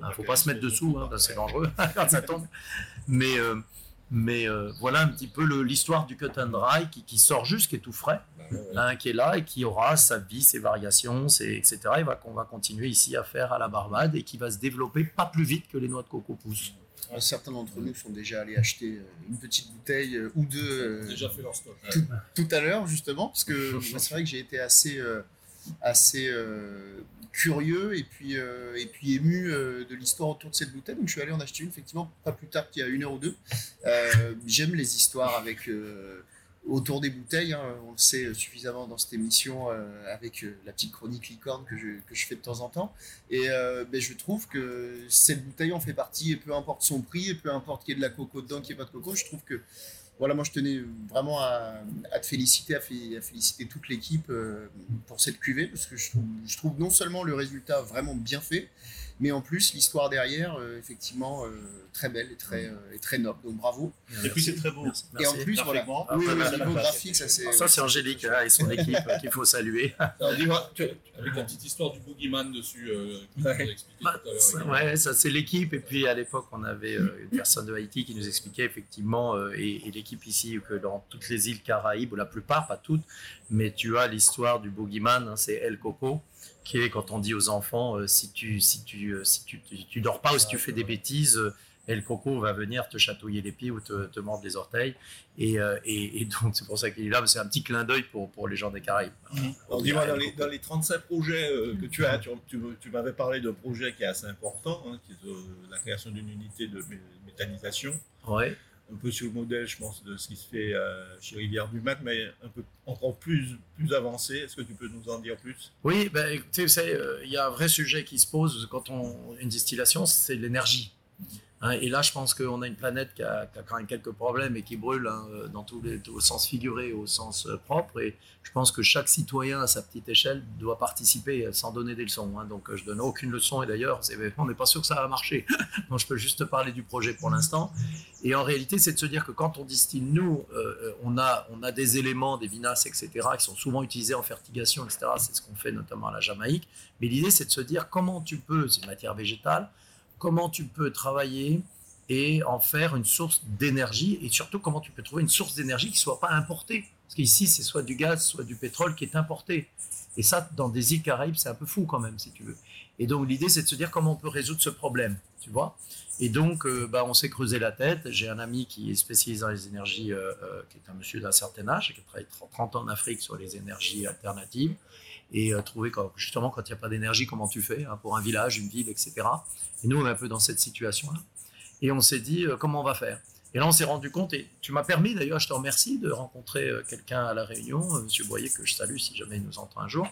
Il ne faut pas se mettre dessous, hein, c'est dangereux quand ça tombe. Mais, euh, mais euh, voilà un petit peu l'histoire du cut and dry qui, qui sort juste, qui est tout frais, hein, qui est là et qui aura sa vie, ses variations, ses, etc. Et va, qu'on va continuer ici à faire à la Barbade et qui va se développer pas plus vite que les noix de coco poussent. Alors, Certains d'entre nous sont déjà allés acheter euh, une petite bouteille euh, ou deux euh, déjà fait leur stock. tout à l'heure justement parce que c'est vrai que j'ai été assez euh, assez euh, curieux et puis euh, et puis ému euh, de l'histoire autour de cette bouteille. Donc je suis allé en acheter une effectivement pas plus tard qu'il y a une heure ou deux. J'aime les histoires avec autour des bouteilles hein, on le sait suffisamment dans cette émission avec la petite chronique licorne que je, que je fais de temps en temps. Et ben, je trouve que cette bouteille en fait partie et peu importe son prix et peu importe qu'il y ait de la coco dedans qu'il n'y ait pas de coco je trouve que voilà, moi je tenais vraiment à, te féliciter, à, fé- à féliciter toute l'équipe euh, pour cette cuvée, parce que je trouve non seulement le résultat vraiment bien fait, mais en plus l'histoire derrière, euh, effectivement, euh, très belle et très, euh, et très noble. Donc bravo. Et puis c'est très beau. Merci. Et en plus, voilà. Ah, oui, oui, au niveau graphique, ça c'est. Ça, c'est Angélique hein, et son équipe qu'il faut saluer. Alors, dis-moi, tu- avec la petite histoire du boogeyman dessus, euh, que tu as expliqué Bah, tout à l'heure. ça- ouais, ça c'est l'équipe. Et puis à l'époque, on avait euh, une personne de Haïti qui nous expliquait effectivement, euh, et, et l'équipe ici, que dans toutes les îles Caraïbes, ou la plupart, pas toutes, mais tu as l'histoire du boogeyman, hein, c'est El Coco, qui est quand on dit aux enfants, euh, si tu si tu euh, si tu, tu, tu dors pas ou si tu fais des bêtises, euh, et le coco va venir te chatouiller les pieds ou te, te mordre les orteils. Et, euh, et, et donc, c'est pour ça qu'il est là. mais C'est un petit clin d'œil pour, pour les gens des Caraïbes. Alors, dis-moi, dans les, dans les 35 projets euh, que tu as, tu, tu- tu m'avais parlé d'un projet qui est assez important, hein, qui est euh, la création d'une unité de mé- méthanisation, Ouais. Un peu sur le modèle, je pense, de ce qui se fait euh, chez Rivière du Mat, mais un peu encore plus, plus avancé. Est-ce que tu peux nous en dire plus? Oui, ben, écoutez, euh, il y a un vrai sujet qui se pose quand on une distillation, c'est l'énergie. Hein, et là, je pense qu'on a une planète qui a, quand même quelques problèmes et qui brûle hein, dans tous les, au sens figuré au sens euh, propre. Et je pense que chaque citoyen à sa petite échelle doit participer euh, sans donner des leçons. hein. Donc, euh, je donne aucune leçon. Et d'ailleurs, on n'est pas sûr que ça va marcher. Donc, je peux juste te parler du projet pour l'instant. Et en réalité, c'est de se dire que quand on distille, nous, on, a, on a des éléments, des vinasses, etc., qui sont souvent utilisés en fertigation, etc. C'est ce qu'on fait notamment à la Jamaïque. Mais l'idée, c'est de se dire comment tu peux, c'est une matière végétale, comment tu peux travailler et en faire une source d'énergie et surtout comment tu peux trouver une source d'énergie qui ne soit pas importée. Parce qu'ici, c'est soit du gaz, soit du pétrole qui est importé. Et ça, dans des îles Caraïbes, c'est un peu fou quand même, si tu veux. Et donc, l'idée, c'est de se dire comment on peut résoudre ce problème, tu vois. Et donc, euh, bah, on s'est creusé la tête. J'ai un ami qui est spécialisé dans les énergies, euh, euh, qui est un monsieur d'un certain âge, qui a travaillé 30 ans en Afrique sur les énergies alternatives. Et euh, trouver, justement, quand il n'y a pas d'énergie, comment tu fais hein, pour un village, une ville, etc. Et nous, on est un peu dans cette situation-là. Et on s'est dit, euh, comment on va faire? Et là, on s'est rendu compte, et tu m'as permis d'ailleurs, je te remercie, de rencontrer euh, quelqu'un à La Réunion, euh, Monsieur Boyer, que je salue si jamais il nous entend un jour,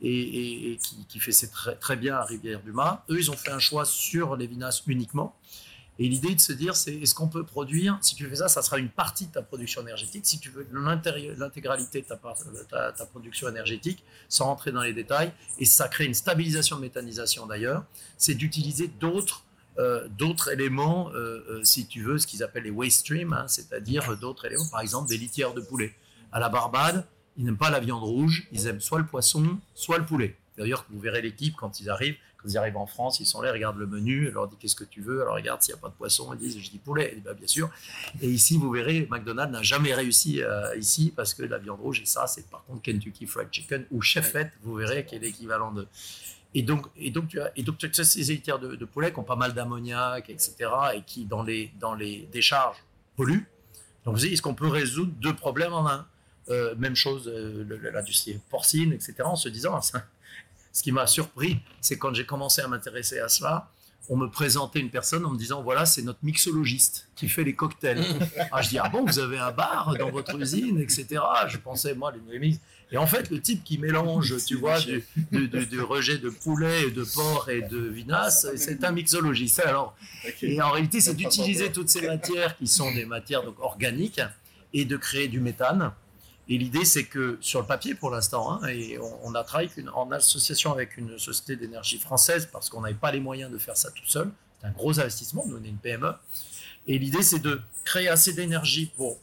et, qui, fait c'est très, très bien à Rivière-du-Mât. Eux, ils ont fait un choix sur les vinasses uniquement. Et l'idée de se dire, c'est est-ce qu'on peut produire, si tu fais ça, ça sera une partie de ta production énergétique. Si tu veux l'intégralité de de ta, production énergétique, sans rentrer dans les détails, et ça crée une stabilisation de méthanisation d'ailleurs, c'est d'utiliser d'autres euh, d'autres éléments, euh, euh, si tu veux, ce qu'ils appellent les waste streams, hein, c'est-à-dire euh, d'autres éléments, par exemple des litières de poulet. À la Barbade, ils n'aiment pas la viande rouge, ils aiment soit le poisson, soit le poulet. D'ailleurs, vous verrez l'équipe quand ils arrivent, quand ils arrivent en France, ils sont là, ils regardent le menu, elle leur dit qu'est-ce que tu veux, alors regarde s'il n'y a pas de poisson, ils disent je dis poulet, et bien, bien sûr. Et ici, vous verrez, McDonald's n'a jamais réussi euh, ici parce que la viande rouge, et ça, c'est par contre Kentucky Fried Chicken ou Chefette, vous verrez, qui est l'équivalent de. Et donc, et donc, tu as, et donc tu as ces litières de, de poulet qui ont pas mal d'ammoniac, etc., et qui, dans les, dans les décharges, polluent. Donc, vous savez, est-ce qu'on peut résoudre deux problèmes en un? Euh, Même chose, euh, l'industrie porcine, etc., en se disant, ah, ça- ce qui m'a surpris, c'est quand j'ai commencé à m'intéresser à cela, on me présentait une personne en me disant, voilà, c'est notre mixologiste qui fait les cocktails. ah, je dis, ah bon, vous avez un bar dans votre usine, etc. Je pensais, moi, les mix. Et en fait, le type qui mélange, tu vois, du, du- du- du rejet de poulet, de porc et de vinasse, c'est un mixologiste. Alors, et en réalité, c'est d'utiliser toutes ces matières qui sont des matières donc, organiques et de créer du méthane. Et l'idée, c'est que sur le papier, pour l'instant, hein, et on, a travaillé en association avec une société d'énergie française parce qu'on n'avait pas les moyens de faire ça tout seul. C'est un gros investissement, nous on est une PME. Et l'idée, c'est de créer assez d'énergie pour,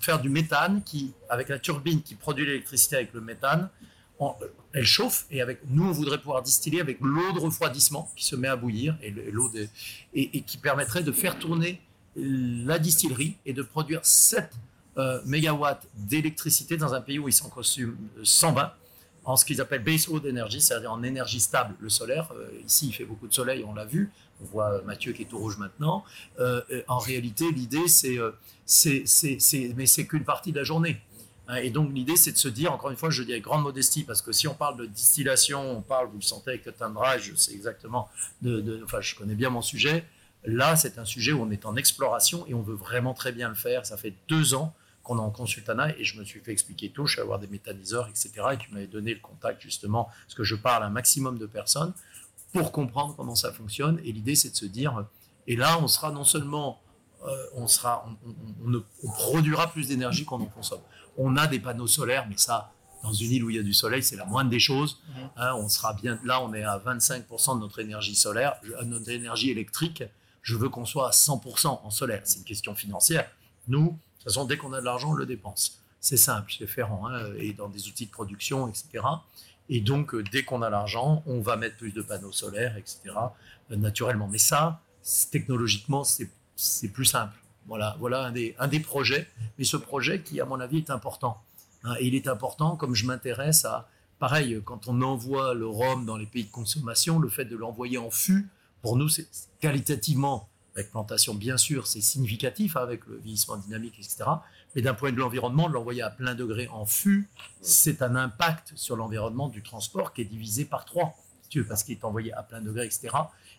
faire du méthane qui, avec la turbine qui produit l'électricité avec le méthane, elle chauffe et avec nous, on voudrait pouvoir distiller avec l'eau de refroidissement qui se met à bouillir et le- et l'eau et qui permettrait de faire tourner la distillerie et de produire 7 euh, mégawatts d'électricité dans un pays où ils s'en consument 120 en ce qu'ils appellent base load energy, c'est-à-dire en énergie stable, le solaire. Euh, ici, il fait beaucoup de soleil, on l'a vu. On voit euh, Mathieu qui est tout rouge maintenant. Euh, euh, en réalité, l'idée, c'est, euh, mais c'est qu'une partie de la journée. Hein, Et donc, l'idée, c'est de se dire, encore une fois, je dis avec grande modestie, parce que si on parle de distillation, on parle, vous le sentez avec le Tundra, je sais exactement, enfin, je connais bien mon sujet. Là, c'est un sujet où on est en exploration et on veut vraiment très bien le faire. Ça fait deux ans qu'on est en consultanat et je me suis fait expliquer tout. Je suis allé voir des méthaniseurs, etc. Et tu m'avais donné le contact justement, parce que je parle à un maximum de personnes pour comprendre comment ça fonctionne. Et l'idée, c'est de se dire, et là, on sera non seulement, euh, on sera, on, on- on ne- on produira plus d'énergie qu'on en consomme. On a des panneaux solaires, mais ça, dans une île où il y a du soleil, c'est la moindre des choses. Hein, on sera bien, là, on est à 25% de notre énergie solaire, euh, notre énergie électrique. Je veux qu'on soit à 100% en solaire. C'est une question financière. Nous, toute façon, dès qu'on a de l'argent, on le dépense. C'est simple, c'est Ferrand, hein, et dans des outils de production, etc. Et donc, euh, dès qu'on a l'argent, on va mettre plus de panneaux solaires, etc. euh, naturellement. Mais ça, technologiquement, c'est plus simple. Voilà, voilà un des, un des projets. Mais ce projet qui, à mon avis, est important. Hein, et il est important, comme je m'intéresse à, pareil, quand on envoie le rhum dans les pays de consommation, le fait de l'envoyer en fût, pour nous, c'est qualitativement avec plantation, bien sûr, c'est significatif hein, avec le vieillissement dynamique, etc. Mais d'un point de vue environnement, de l'envoyer à plein degré en fût, c'est un impact sur l'environnement du transport qui est divisé par trois, si tu veux, parce qu'il est envoyé à plein degré, etc.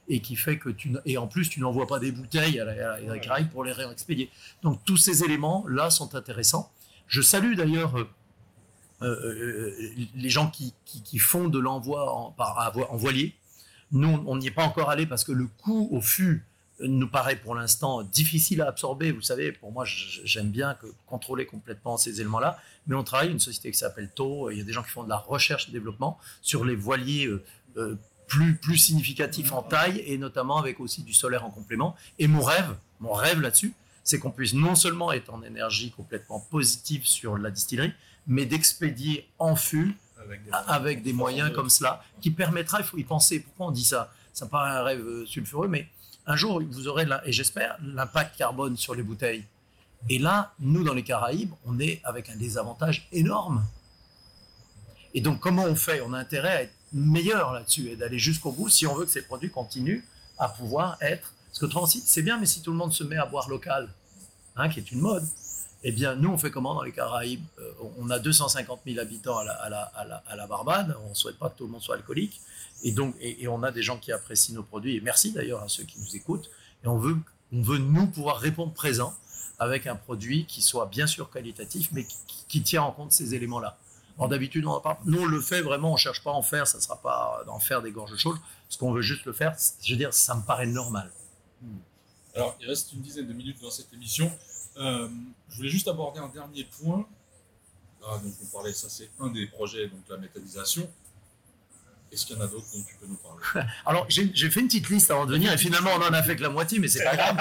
Et qui fait que tu. Et en plus, tu n'envoies pas des bouteilles à la, à la Caraïbe pour les réexpédier. Donc tous ces éléments-là sont intéressants. Je salue d'ailleurs. euh, euh, euh, les gens qui, qui- qui font de l'envoi en, par- à vo- en voilier. Nous, on n'y est pas encore allé parce que le coût au fût nous paraît pour l'instant difficile à absorber. Vous savez, pour moi, j'aime bien que, contrôler complètement ces éléments-là. Mais on travaille une société qui s'appelle TO. Il y a des gens qui font de la recherche et développement sur les voiliers euh, euh, plus, plus significatifs en taille et notamment avec aussi du solaire en complément. Et mon rêve, mon rêve là-dessus, c'est qu'on puisse non seulement être en énergie complètement positive sur la distillerie, mais d'expédier en fût Avec des, avec des moyens comme cela, qui permettra, il faut y penser, pourquoi on dit ça? Ça paraît un rêve euh, sulfureux, mais un jour, vous aurez, et j'espère, l'impact carbone sur les bouteilles. Et là, nous, dans les Caraïbes, on est avec un désavantage énorme. Et donc, comment on fait? On a intérêt à être meilleur là-dessus et d'aller jusqu'au bout si on veut que ces produits continuent à pouvoir être... Parce que si- c'est bien, mais si tout le monde se met à boire local, hein, qui est une mode, eh bien, nous, on fait comment dans les Caraïbes Euh, On a 250 000 habitants à la, à la- Barbade. On ne souhaite pas que tout le monde soit alcoolique. Et donc, et, on a des gens qui apprécient nos produits. Et merci d'ailleurs à ceux qui nous écoutent. Et on veut, on veut nous pouvoir répondre présent avec un produit qui soit bien sûr qualitatif, mais qui, tient en compte ces éléments-là. Alors d'habitude, on parle. Nous, on le fait vraiment. On cherche pas à en faire. Ça ne sera pas d'en faire des gorges chaudes. Ce qu'on veut juste le faire, je veux dire, ça me paraît normal. Alors, il reste une dizaine de minutes dans cette émission. Euh, je voulais juste aborder un dernier point. Ah, donc on parlait, ça c'est un des projets, donc la méthanisation. Est-ce qu'il y en a d'autres dont tu peux nous parler? Alors, j'ai fait une petite liste avant de venir, et finalement, on en a fait que la moitié, mais c'est pas grave.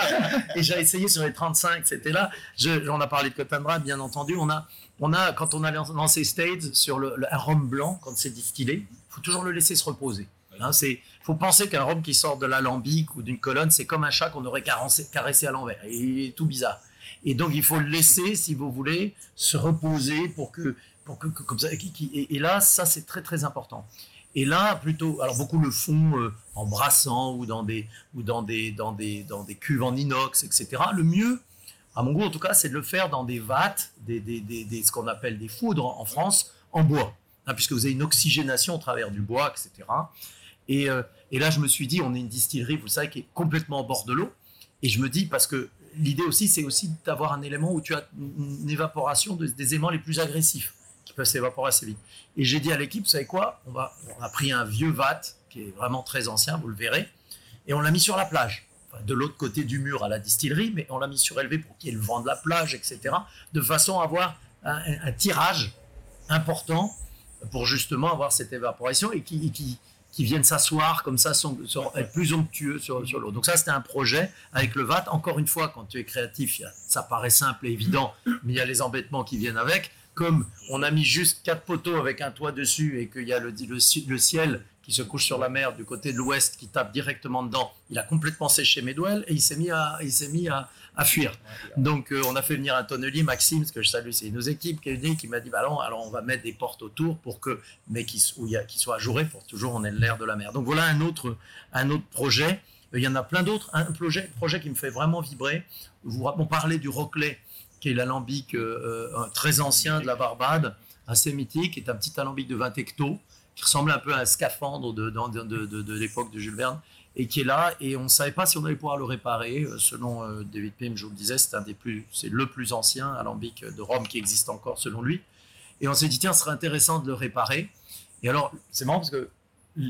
Et j'ai essayé sur les 35, c'était là. Je, on a parlé de Cotandra, bien entendu. On a, on a, quand on a lancé Stades sur le, le- un rhum blanc, quand c'est distillé, il faut toujours le laisser se reposer. Hein, c'est, faut penser qu'un rhum qui sort de l'alambic ou d'une colonne, c'est comme un chat qu'on aurait caressé, caressé à l'envers. Et Il est tout bizarre. Et donc, il faut le laisser, si vous voulez, se reposer pour que, pour que, comme ça. et, là, ça, c'est très, très important. Et là, plutôt, alors beaucoup le font euh, en brassant ou dans des ou dans des dans des dans des cuves en inox, etc. Le mieux, à mon goût en tout cas, c'est de le faire dans des vattes, des, des, des- des- ce qu'on appelle des foudres en France, en bois, hein, puisque vous avez une oxygénation au travers du bois, etc. Et, euh, et là, je me suis dit, on est une distillerie, vous savez, qui est complètement au bord de l'eau. Et je me dis, parce que l'idée aussi, c'est aussi d'avoir un élément où tu as une évaporation de- des éléments les plus agressifs qui peuvent s'évaporer assez vite. Et j'ai dit à l'équipe, vous savez quoi? On, va, a pris un vieux vat qui est vraiment très ancien, vous le verrez, et on l'a mis sur la plage. De l'autre côté du mur à la distillerie, mais on l'a mis surélevé pour qu'il y ait le vent de la plage, etc. De façon à avoir un, tirage important pour justement avoir cette évaporation et qui, qui, qui viennent s'asseoir comme ça, sont, être plus onctueux sur, l'eau. Donc ça, c'était un projet avec le VAT. Encore une fois, quand tu es créatif, ça paraît simple et évident, mais il y a les embêtements qui viennent avec. Comme on a mis juste quatre poteaux avec un toit dessus et qu'il y a le, le, ci- le ciel qui se couche sur la mer du côté de l'ouest, qui tape directement dedans, il a complètement séché mes douelles et il s'est mis à, à fuir. Donc euh, on a fait venir un tonnelier, Maxime, ce que je salue, c'est nos équipes, qui est m'a dit, bah alors on va mettre des portes autour pour que, mais qui, qui soient ajourées pour toujours on ait l'air de la mer. Donc voilà un autre, un autre projet. Il y en a plein d'autres. Un projet, projet qui me fait vraiment vibrer. Vous, on parlait du Roclet, qui est l'alambic euh, euh, très ancien de la Barbade, assez mythique, qui est un petit alambic de 20 hectos, qui ressemble un peu à un scaphandre de l'époque de Jules Verne, et qui est là, et on ne savait pas si on allait pouvoir le réparer. Euh, Selon euh, David Pym, je vous le disais, c'est un des plus, c'est le plus ancien alambic de Rome qui existe encore, selon lui. Et on s'est dit, tiens, ce serait intéressant de le réparer. Et alors, c'est marrant parce que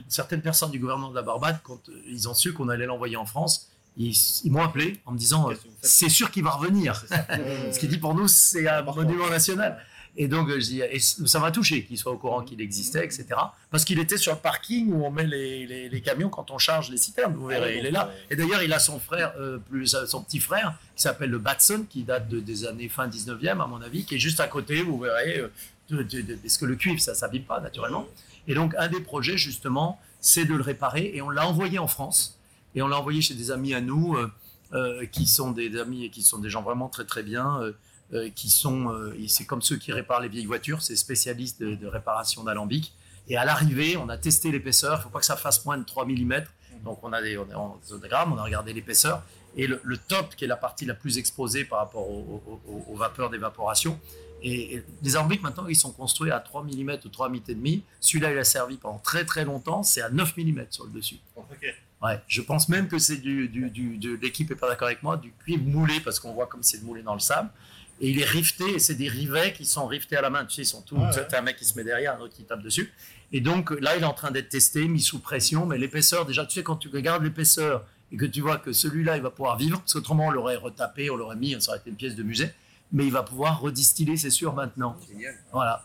certaines personnes du gouvernement de la Barbade, quand euh, ils ont su qu'on allait l'envoyer en France, ils, ils m'ont appelé en me disant, euh, c'est sûr qu'il va revenir. Ce qui dit pour nous, c'est un monument national. Et donc, je dis, et ça m'a touché qu'il soit au courant qu'il existait, etc. Parce qu'il était sur le parking où on met les, les- les camions quand on charge les citernes. Vous verrez, il est là. Et d'ailleurs, il a son frère, euh, plus euh, son petit frère, qui s'appelle le Batson, qui date de- des années fin 19e, à mon avis, qui est juste à côté. Vous verrez, euh, de, de- de- parce que le cuivre, ça s'abîme pas naturellement. Et donc, un des projets, justement, c'est de le réparer. Et on l'a envoyé en France. Et on l'a envoyé chez des amis à nous, euh, qui sont des amis et qui sont des gens vraiment très très bien. Euh, qui sont, euh, c'est comme ceux qui réparent les vieilles voitures, c'est spécialistes de, de réparation d'alambic. Et à l'arrivée, on a testé l'épaisseur. Il ne faut pas que ça fasse moins de 3 mm. Donc on a des, on est en on a regardé l'épaisseur. Et le, le top, qui est la partie la plus exposée par rapport au- au- au- aux vapeurs d'évaporation, et, et les alambics maintenant, ils sont construits à 3 mm ou 3 mm. Celui-là, il a servi pendant très très longtemps, c'est à 9 mm sur le dessus. Ok. Ouais, je pense même que c'est du, du, du- de l'équipe est pas d'accord avec moi, du cuivre moulé parce qu'on voit comme c'est moulé dans le sable. Et il est rifté, et c'est des rivets qui sont riftés à la main. Tu sais, ils sont tous. Ouais, sais, t'as un mec qui se met derrière, un autre qui tape dessus. Et donc là, il est en train d'être testé, mis sous pression. Mais l'épaisseur, déjà, tu sais, quand tu regardes l'épaisseur et que tu vois que celui-là, il va pouvoir vivre, parce qu'autrement, on l'aurait retapé, on l'aurait mis, ça aurait été une pièce de musée. Mais il va pouvoir redistiller, c'est sûr, maintenant. Génial. Voilà.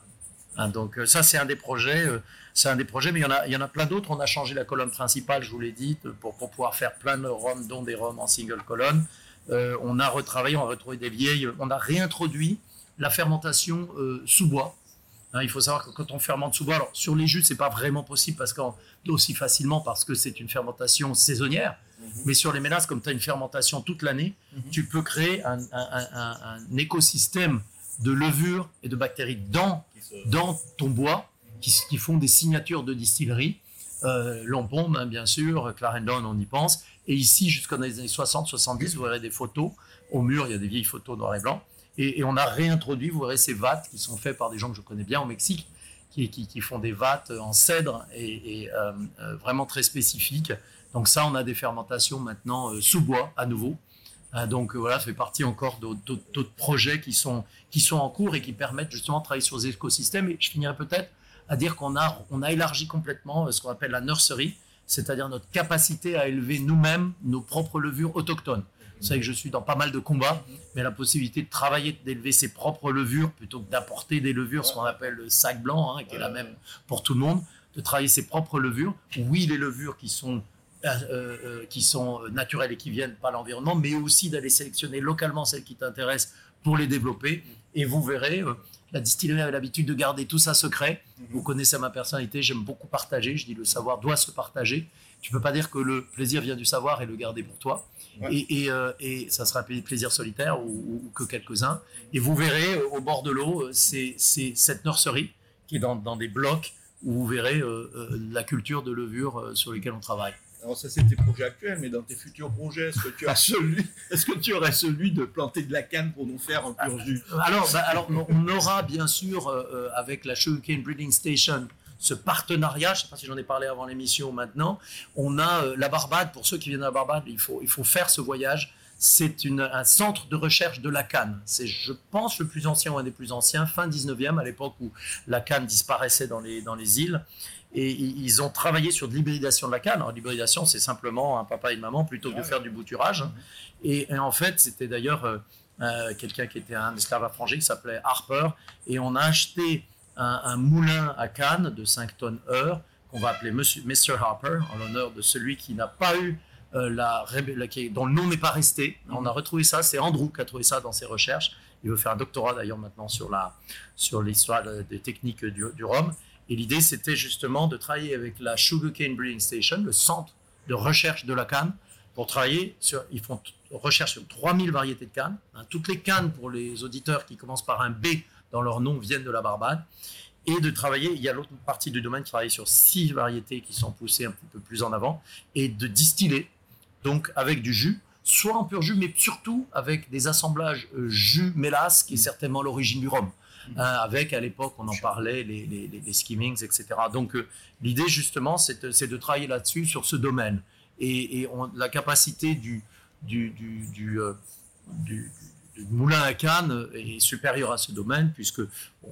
Hein, donc euh, ça, c'est un des projets. euh, c'est un des projets, mais il y en a, il y en a plein d'autres. On a changé la colonne principale, je vous l'ai dit, pour, pour pouvoir faire plein de rhums, dont des rhums en single colonne. Euh, on a retravaillé, on a retrouvé des vieilles. On a réintroduit la fermentation euh, sous bois. Hein, il faut savoir que quand on fermente sous bois, alors sur les jus, c'est pas vraiment possible parce aussi facilement parce que c'est une fermentation saisonnière. Mais sur les ménaces, comme tu as une fermentation toute l'année, Mhm. tu peux créer un, un- un- un- un écosystème de levures et de bactéries dans dans ton bois qui, qui font des signatures de distillerie. Euh, hein, bien sûr, Clarendon, on y pense. Et ici, jusqu'aux années 60-70, vous verrez des photos. Au mur, il y a des vieilles photos noir et blanc. Et, on a réintroduit, vous verrez ces vates qui sont faits par des gens que je connais bien au Mexique, qui, qui, font des vates en cèdre et, euh, euh, vraiment très spécifiques. Donc ça, on a des fermentations maintenant euh, sous bois à nouveau. Euh, donc euh, voilà, ça fait partie encore d'autres projets qui sont, qui sont en cours et qui permettent justement de travailler sur les écosystèmes. Et je finirai peut-être à dire qu'on a, on a élargi complètement euh, ce qu'on appelle la nursery, c'est-à-dire notre capacité à élever nous-mêmes nos propres levures autochtones. Vous savez que je suis dans pas mal de combats, mais la possibilité de travailler, d'élever ses propres levures plutôt que d'apporter des levures, ce qu'on appelle le sac blanc, hein, qui est la même pour tout le monde, de travailler ses propres levures. Oui, les levures qui sont euh, euh, qui sont naturelles et qui viennent par l'environnement, mais aussi d'aller sélectionner localement celles qui t'intéressent pour les développer. Et vous verrez, euh, la distillerie avait l'habitude de garder tout ça secret. Vous connaissez ma personnalité, j'aime beaucoup partager. Je dis le savoir doit se partager. Tu peux pas dire que le plaisir vient du savoir et le garder pour toi. Ouais. Et, et, euh, et ça sera un plaisir solitaire ou, que quelques-uns. Et vous verrez euh, au bord de l'eau, euh, c'est cette nurserie qui est dans, dans des blocs où vous verrez euh, la culture de levure sur lesquelles on travaille. Alors ça c'est tes projets actuels, mais dans tes futurs projets, est-ce que tu as celui, est-ce que tu aurais celui de planter de la canne pour nous faire un pur jus? Alors, bah, alors, on aura bien sûr euh, euh, avec la Sugarcane Breeding Station ce partenariat. Je ne sais pas si j'en ai parlé avant l'émission ou maintenant. On a euh, la Barbade. Pour ceux qui viennent de la Barbade, il faut, il faut faire ce voyage. C'est un centre de recherche de la canne. C'est, je pense, le plus ancien ou un des plus anciens, fin 19e, à l'époque où la canne disparaissait dans les, dans les îles. Et ils ont travaillé sur de l'hybridation de la canne. L'hybridation, c'est simplement un papa et une maman plutôt que de faire du bouturage. Et, et en fait, c'était d'ailleurs euh, euh, quelqu'un qui était un esclave affranchi qui s'appelait Harper. Et on a acheté un, un moulin à Cannes de 5 tonnes heure qu'on va appeler Monsieur, Mr. Harper en l'honneur de celui qui n'a pas eu euh, la, dont le nom n'est pas resté. On a retrouvé ça, c'est Andrew qui a trouvé ça dans ses recherches. Il veut faire un doctorat d'ailleurs maintenant sur la sur l'histoire des techniques du, du rhum. Et l'idée c'était justement de travailler avec la Sugarcane Breeding Station, le centre de recherche de la canne, pour travailler sur. Ils font recherche sur 3000 variétés de cannes. hein. toutes les cannes pour les auditeurs qui commencent par un B dans leur nom viennent de la Barbade. Et de travailler, il y a l'autre partie du domaine qui travaille sur six variétés qui sont poussées un petit peu plus en avant, et de distiller, donc avec du jus, soit en pur jus, mais surtout avec des assemblages euh, jus-mélasse, qui est certainement l'origine du rhum. Hein, avec, à l'époque, on en parlait, les, skimmings, etc. Donc, euh, l'idée, justement, c'est de, travailler là-dessus, sur ce domaine. Et, la capacité euh, du- moulin à canne est supérieure à ce domaine, puisque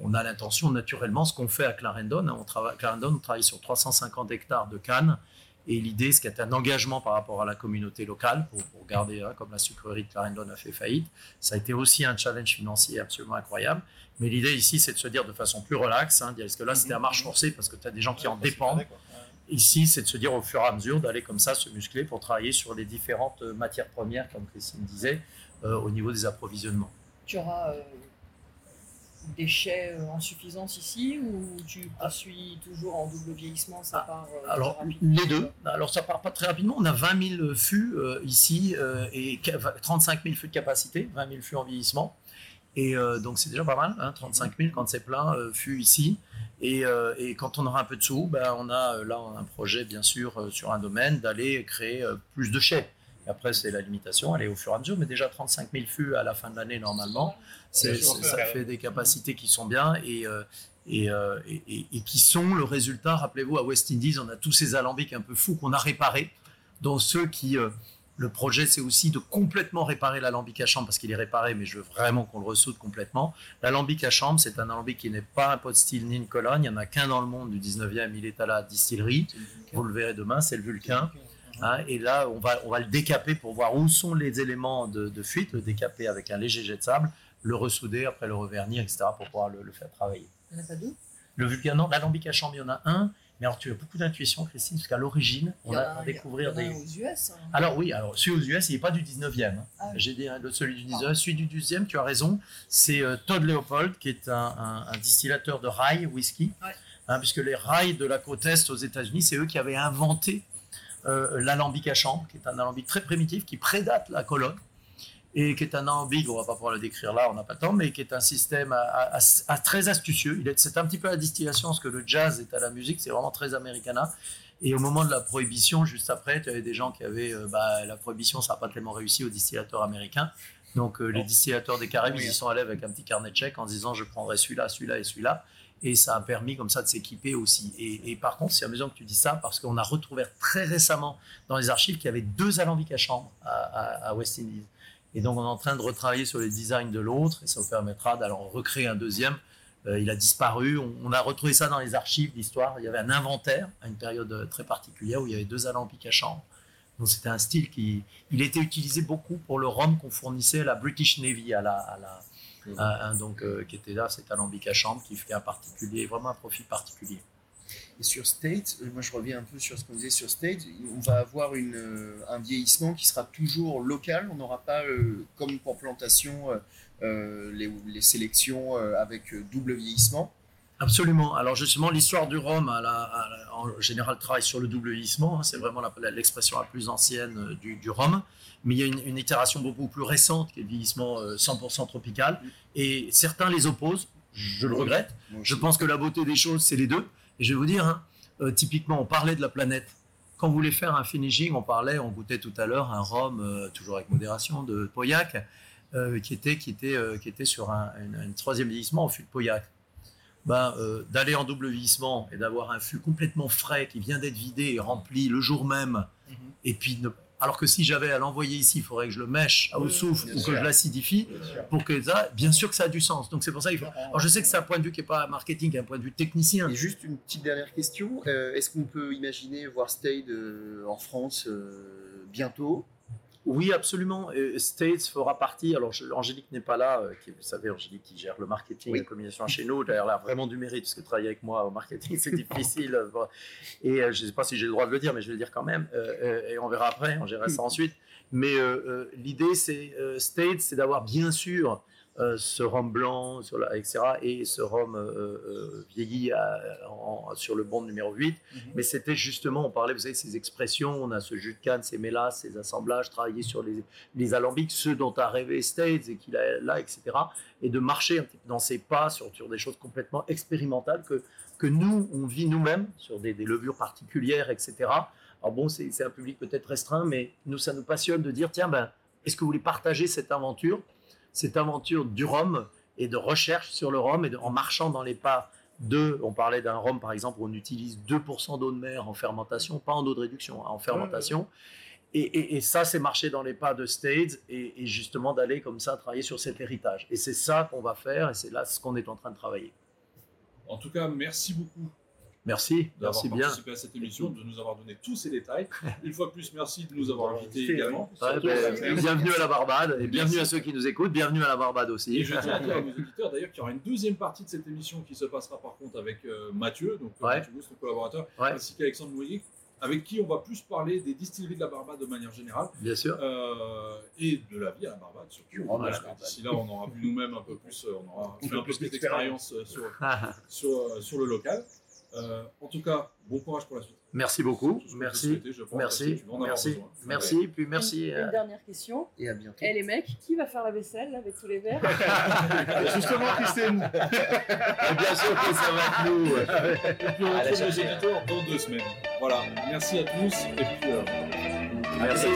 on a l'intention, naturellement, ce qu'on fait à Clarendon, hein, Clarendon, on travaille sur 350 hectares de canne, et l'idée, ce qui est un engagement par rapport à la communauté locale, pour, pour garder, hein, comme la sucrerie de Clarendon a fait faillite, ça a été aussi un challenge financier absolument incroyable. Mais l'idée ici, c'est de se dire de façon plus relaxe, hein, parce que là, c'était à marche forcée, parce que tu as des gens qui en dépendent. Ici, c'est de se dire au fur et à mesure d'aller comme ça se muscler pour travailler sur les différentes euh, matières premières, comme Christine disait, euh, au niveau des approvisionnements. Tu auras euh, des chais euh, en suffisance ici ou tu poursuis toujours en double vieillissement Ça Ah, part euh, Alors, les deux. Alors, ça part pas très rapidement. On a 20 000 fûts euh, ici euh, et qu- 35 000 fûts de capacité, 20 000 fûts en vieillissement. Et euh, donc, c'est déjà pas mal, hein, 35 000 quand c'est plein, fûts ici. Et, et quand on aura un peu de sous, ben, on a là on a un projet, bien sûr, sur un domaine, d'aller créer plus de chais. Et après, c'est la limitation, elle est au fur et à mesure, mais déjà 35 000 fûts à la fin de l'année normalement. C'est- c'est- ça fait des capacités qui sont bien et, euh, et, euh, et- et- et qui sont le résultat. Rappelez-vous, à West Indies, on a tous ces alambics un peu fous qu'on a réparés, dont ceux qui. euh, le projet, c'est aussi de complètement réparer l'alambic à chambre parce qu'il est réparé, mais je veux vraiment qu'on le ressoude complètement. L'alambic à chambre, c'est un alambic qui n'est pas un pot style ni une colonne. Il n'y en a qu'un dans le monde du 19e. Il est à la distillerie. Vous le verrez demain, c'est le Vulcain. Hein, et là, on va, on va le décaper pour voir où sont les éléments de, de fuite, le décaper avec un léger jet de sable, le ressouder, après le revernir, etc., pour pouvoir le, le faire travailler. Il n'y en a Le Vulcain, non, l'alambic à chambre, il y en a un. Mais alors, tu as beaucoup d'intuition, Christine, parce qu'à l'origine, on a a- a des. aux US. hein. Alors oui, alors celui aux US, il n'est pas du 19e. hein. Ah oui. J'ai dit hein, celui du 19e. Celui du 12e, tu as raison, c'est euh, Todd Leopold, qui est un, un- un distillateur de rye whisky. Ouais. Hein, puisque les rails de la côte Est aux États-Unis, c'est eux qui avaient inventé l'alambic à chambre, qui est un alambic très primitif, qui prédate la colonne, et qui est un alambic, on va pas pouvoir le décrire là, on n'a pas le temps, mais qui est un système à- à- à- à très astucieux. Il est- C'est un petit peu la distillation, ce que le jazz est à la musique, c'est vraiment très americana. Et au moment de la prohibition, juste après, tu avais des gens qui avaient. euh, bah, la prohibition, ça n'a pas tellement réussi aux distillateurs américains. Donc, euh, les distillateurs des Caraïbes, Oui. ils y sont allés avec un petit carnet de chèques en disant je prendrai celui-là, celui-là et celui-là. Et ça a permis comme ça de s'équiper aussi. Et, par contre, c'est amusant que tu dis ça parce qu'on a retrouvé très récemment dans les archives qu'il y avait deux alambics à chambre à, West Indies. Et donc, on est en train de retravailler sur les designs de l'autre et ça vous permettra d'alors recréer un deuxième. Euh, il a disparu. On, a retrouvé ça dans les archives d'histoire. Il y avait un inventaire à une période très particulière où il y avait deux alambics à chambre. Donc c'était un style qui, il était utilisé beaucoup pour le rhum qu'on fournissait à la British Navy, à la, à la, à- à- donc euh, qui était là, cet alambic à chambre qui fait un particulier, vraiment un profil particulier. Et sur State, euh, moi je reviens un peu sur ce qu'on disait sur State, on va avoir une, euh, un vieillissement qui sera toujours local. On n'aura pas, euh, comme pour plantation, euh, les, les sélections euh, avec double vieillissement. Absolument. Alors justement, l'histoire du rhum, à la- à la- en général, travaille sur le double vieillissement. hein. C'est vraiment la- l'expression la, plus ancienne euh, du, du rhum. Mais il y a une, une itération beaucoup plus récente qui est le vieillissement euh, 100% tropical. Et certains les opposent. Je le regrette. Je pense que la beauté des choses, c'est les deux. Et je vais vous dire, hein, euh, typiquement, on parlait de la planète. Quand vous voulez faire un finishing, on parlait, on goûtait tout à l'heure un rhum, euh, toujours avec modération, de Pauillac, euh, qui, était, qui, était, euh, qui était sur un, une- un troisième vieillissement au fût de Pauillac. Ben, euh, D'aller en double vieillissement et d'avoir un fût complètement frais qui vient d'être vidé et rempli le jour même, Mhm. et puis ne- alors que si j'avais à l'envoyer ici, il faudrait que je le mèche au Oui, bien ou que je l'acidifie pour que ça, bien sûr que ça a du sens. Donc c'est pour ça qu'il faut. Alors je sais que c'est un point de vue qui n'est pas marketing, qui est un point de vue technicien. Et juste une petite dernière question. Euh, Est-ce qu'on peut imaginer voir Stade euh, en France euh, bientôt? Oui, absolument. Et States fera partie. Alors, je- Angélique n'est pas là. euh, qui, vous savez, Angélique qui gère le marketing Oui. la communication chez nous. Elle a vraiment du mérite parce que travailler avec moi au marketing, c'est difficile. euh. Et euh, je ne sais pas si j'ai le droit de le dire, mais je vais le dire quand même. Euh, et on verra après. On gérera ça ensuite. Mais l'idée, c'est States, c'est d'avoir bien sûr euh, ce rhum blanc, sur la, etc., et ce rhum euh, euh, vieilli à- en- sur le bond numéro 8. Mais c'était justement, on parlait, vous savez, ces expressions, on a ce jus de canne, ces mélasses, ces assemblages, travailler sur les, les alambics, ceux dont a rêvé States et qu'il a là, etc. Et de marcher dans ses pas sur, sur des choses complètement expérimentales que, que nous, on vit nous-mêmes, sur des, des levures particulières, etc. Alors bon, c'est c'est un public peut-être restreint, mais nous, ça nous passionne de dire, tiens, ben, est-ce que vous voulez partager cette aventure, cette aventure du rhum et de recherche sur le rhum et de- en marchant dans les pas de, on parlait d'un rhum par exemple où on utilise 2% d'eau de mer en fermentation, pas en eau de réduction, hein, en fermentation. Et, et- et ça, c'est marcher dans les pas de Stades et, et justement d'aller comme ça travailler sur cet héritage. Et c'est ça qu'on va faire et c'est là ce qu'on est en train de travailler. En tout cas, merci beaucoup Merci, d'avoir merci bien. participé à cette émission, de nous avoir donné tous ces détails. Une fois de plus, merci de nous avoir invités également. Ouais, ben, bienvenue à la Barbade et bienvenue Merci. à ceux qui nous écoutent, bienvenue à la Barbade aussi. Et je tiens à dire à nos auditeurs d'ailleurs qu'il y aura une deuxième partie de cette émission qui se passera par contre avec euh, Mathieu, donc euh, Ouais. Mathieu Bousse, ton collaborateur, Ouais. ainsi qu'Alexandre Mouilly, avec qui on va plus parler des distilleries de la Barbade de manière générale Bien sûr. euh, et de la vie à la Barbade surtout. Barbade. D'ici là, on aura vu nous-mêmes un peu plus, on aura Un fait peu un peu plus d'expérience. sur, sur, sur le local. Euh, en tout cas, bon courage pour la suite. Merci beaucoup, merci, merci, merci, merci, puis merci. Une, euh, une dernière question. Et à bientôt. Et les mecs, qui va faire la vaisselle là, avec tous les verres Justement, Christine, Bien sûr que ça va être nous. Et puis on retrouve nos auditeurs dans deux semaines. Voilà, merci à tous et puis. euh, merci.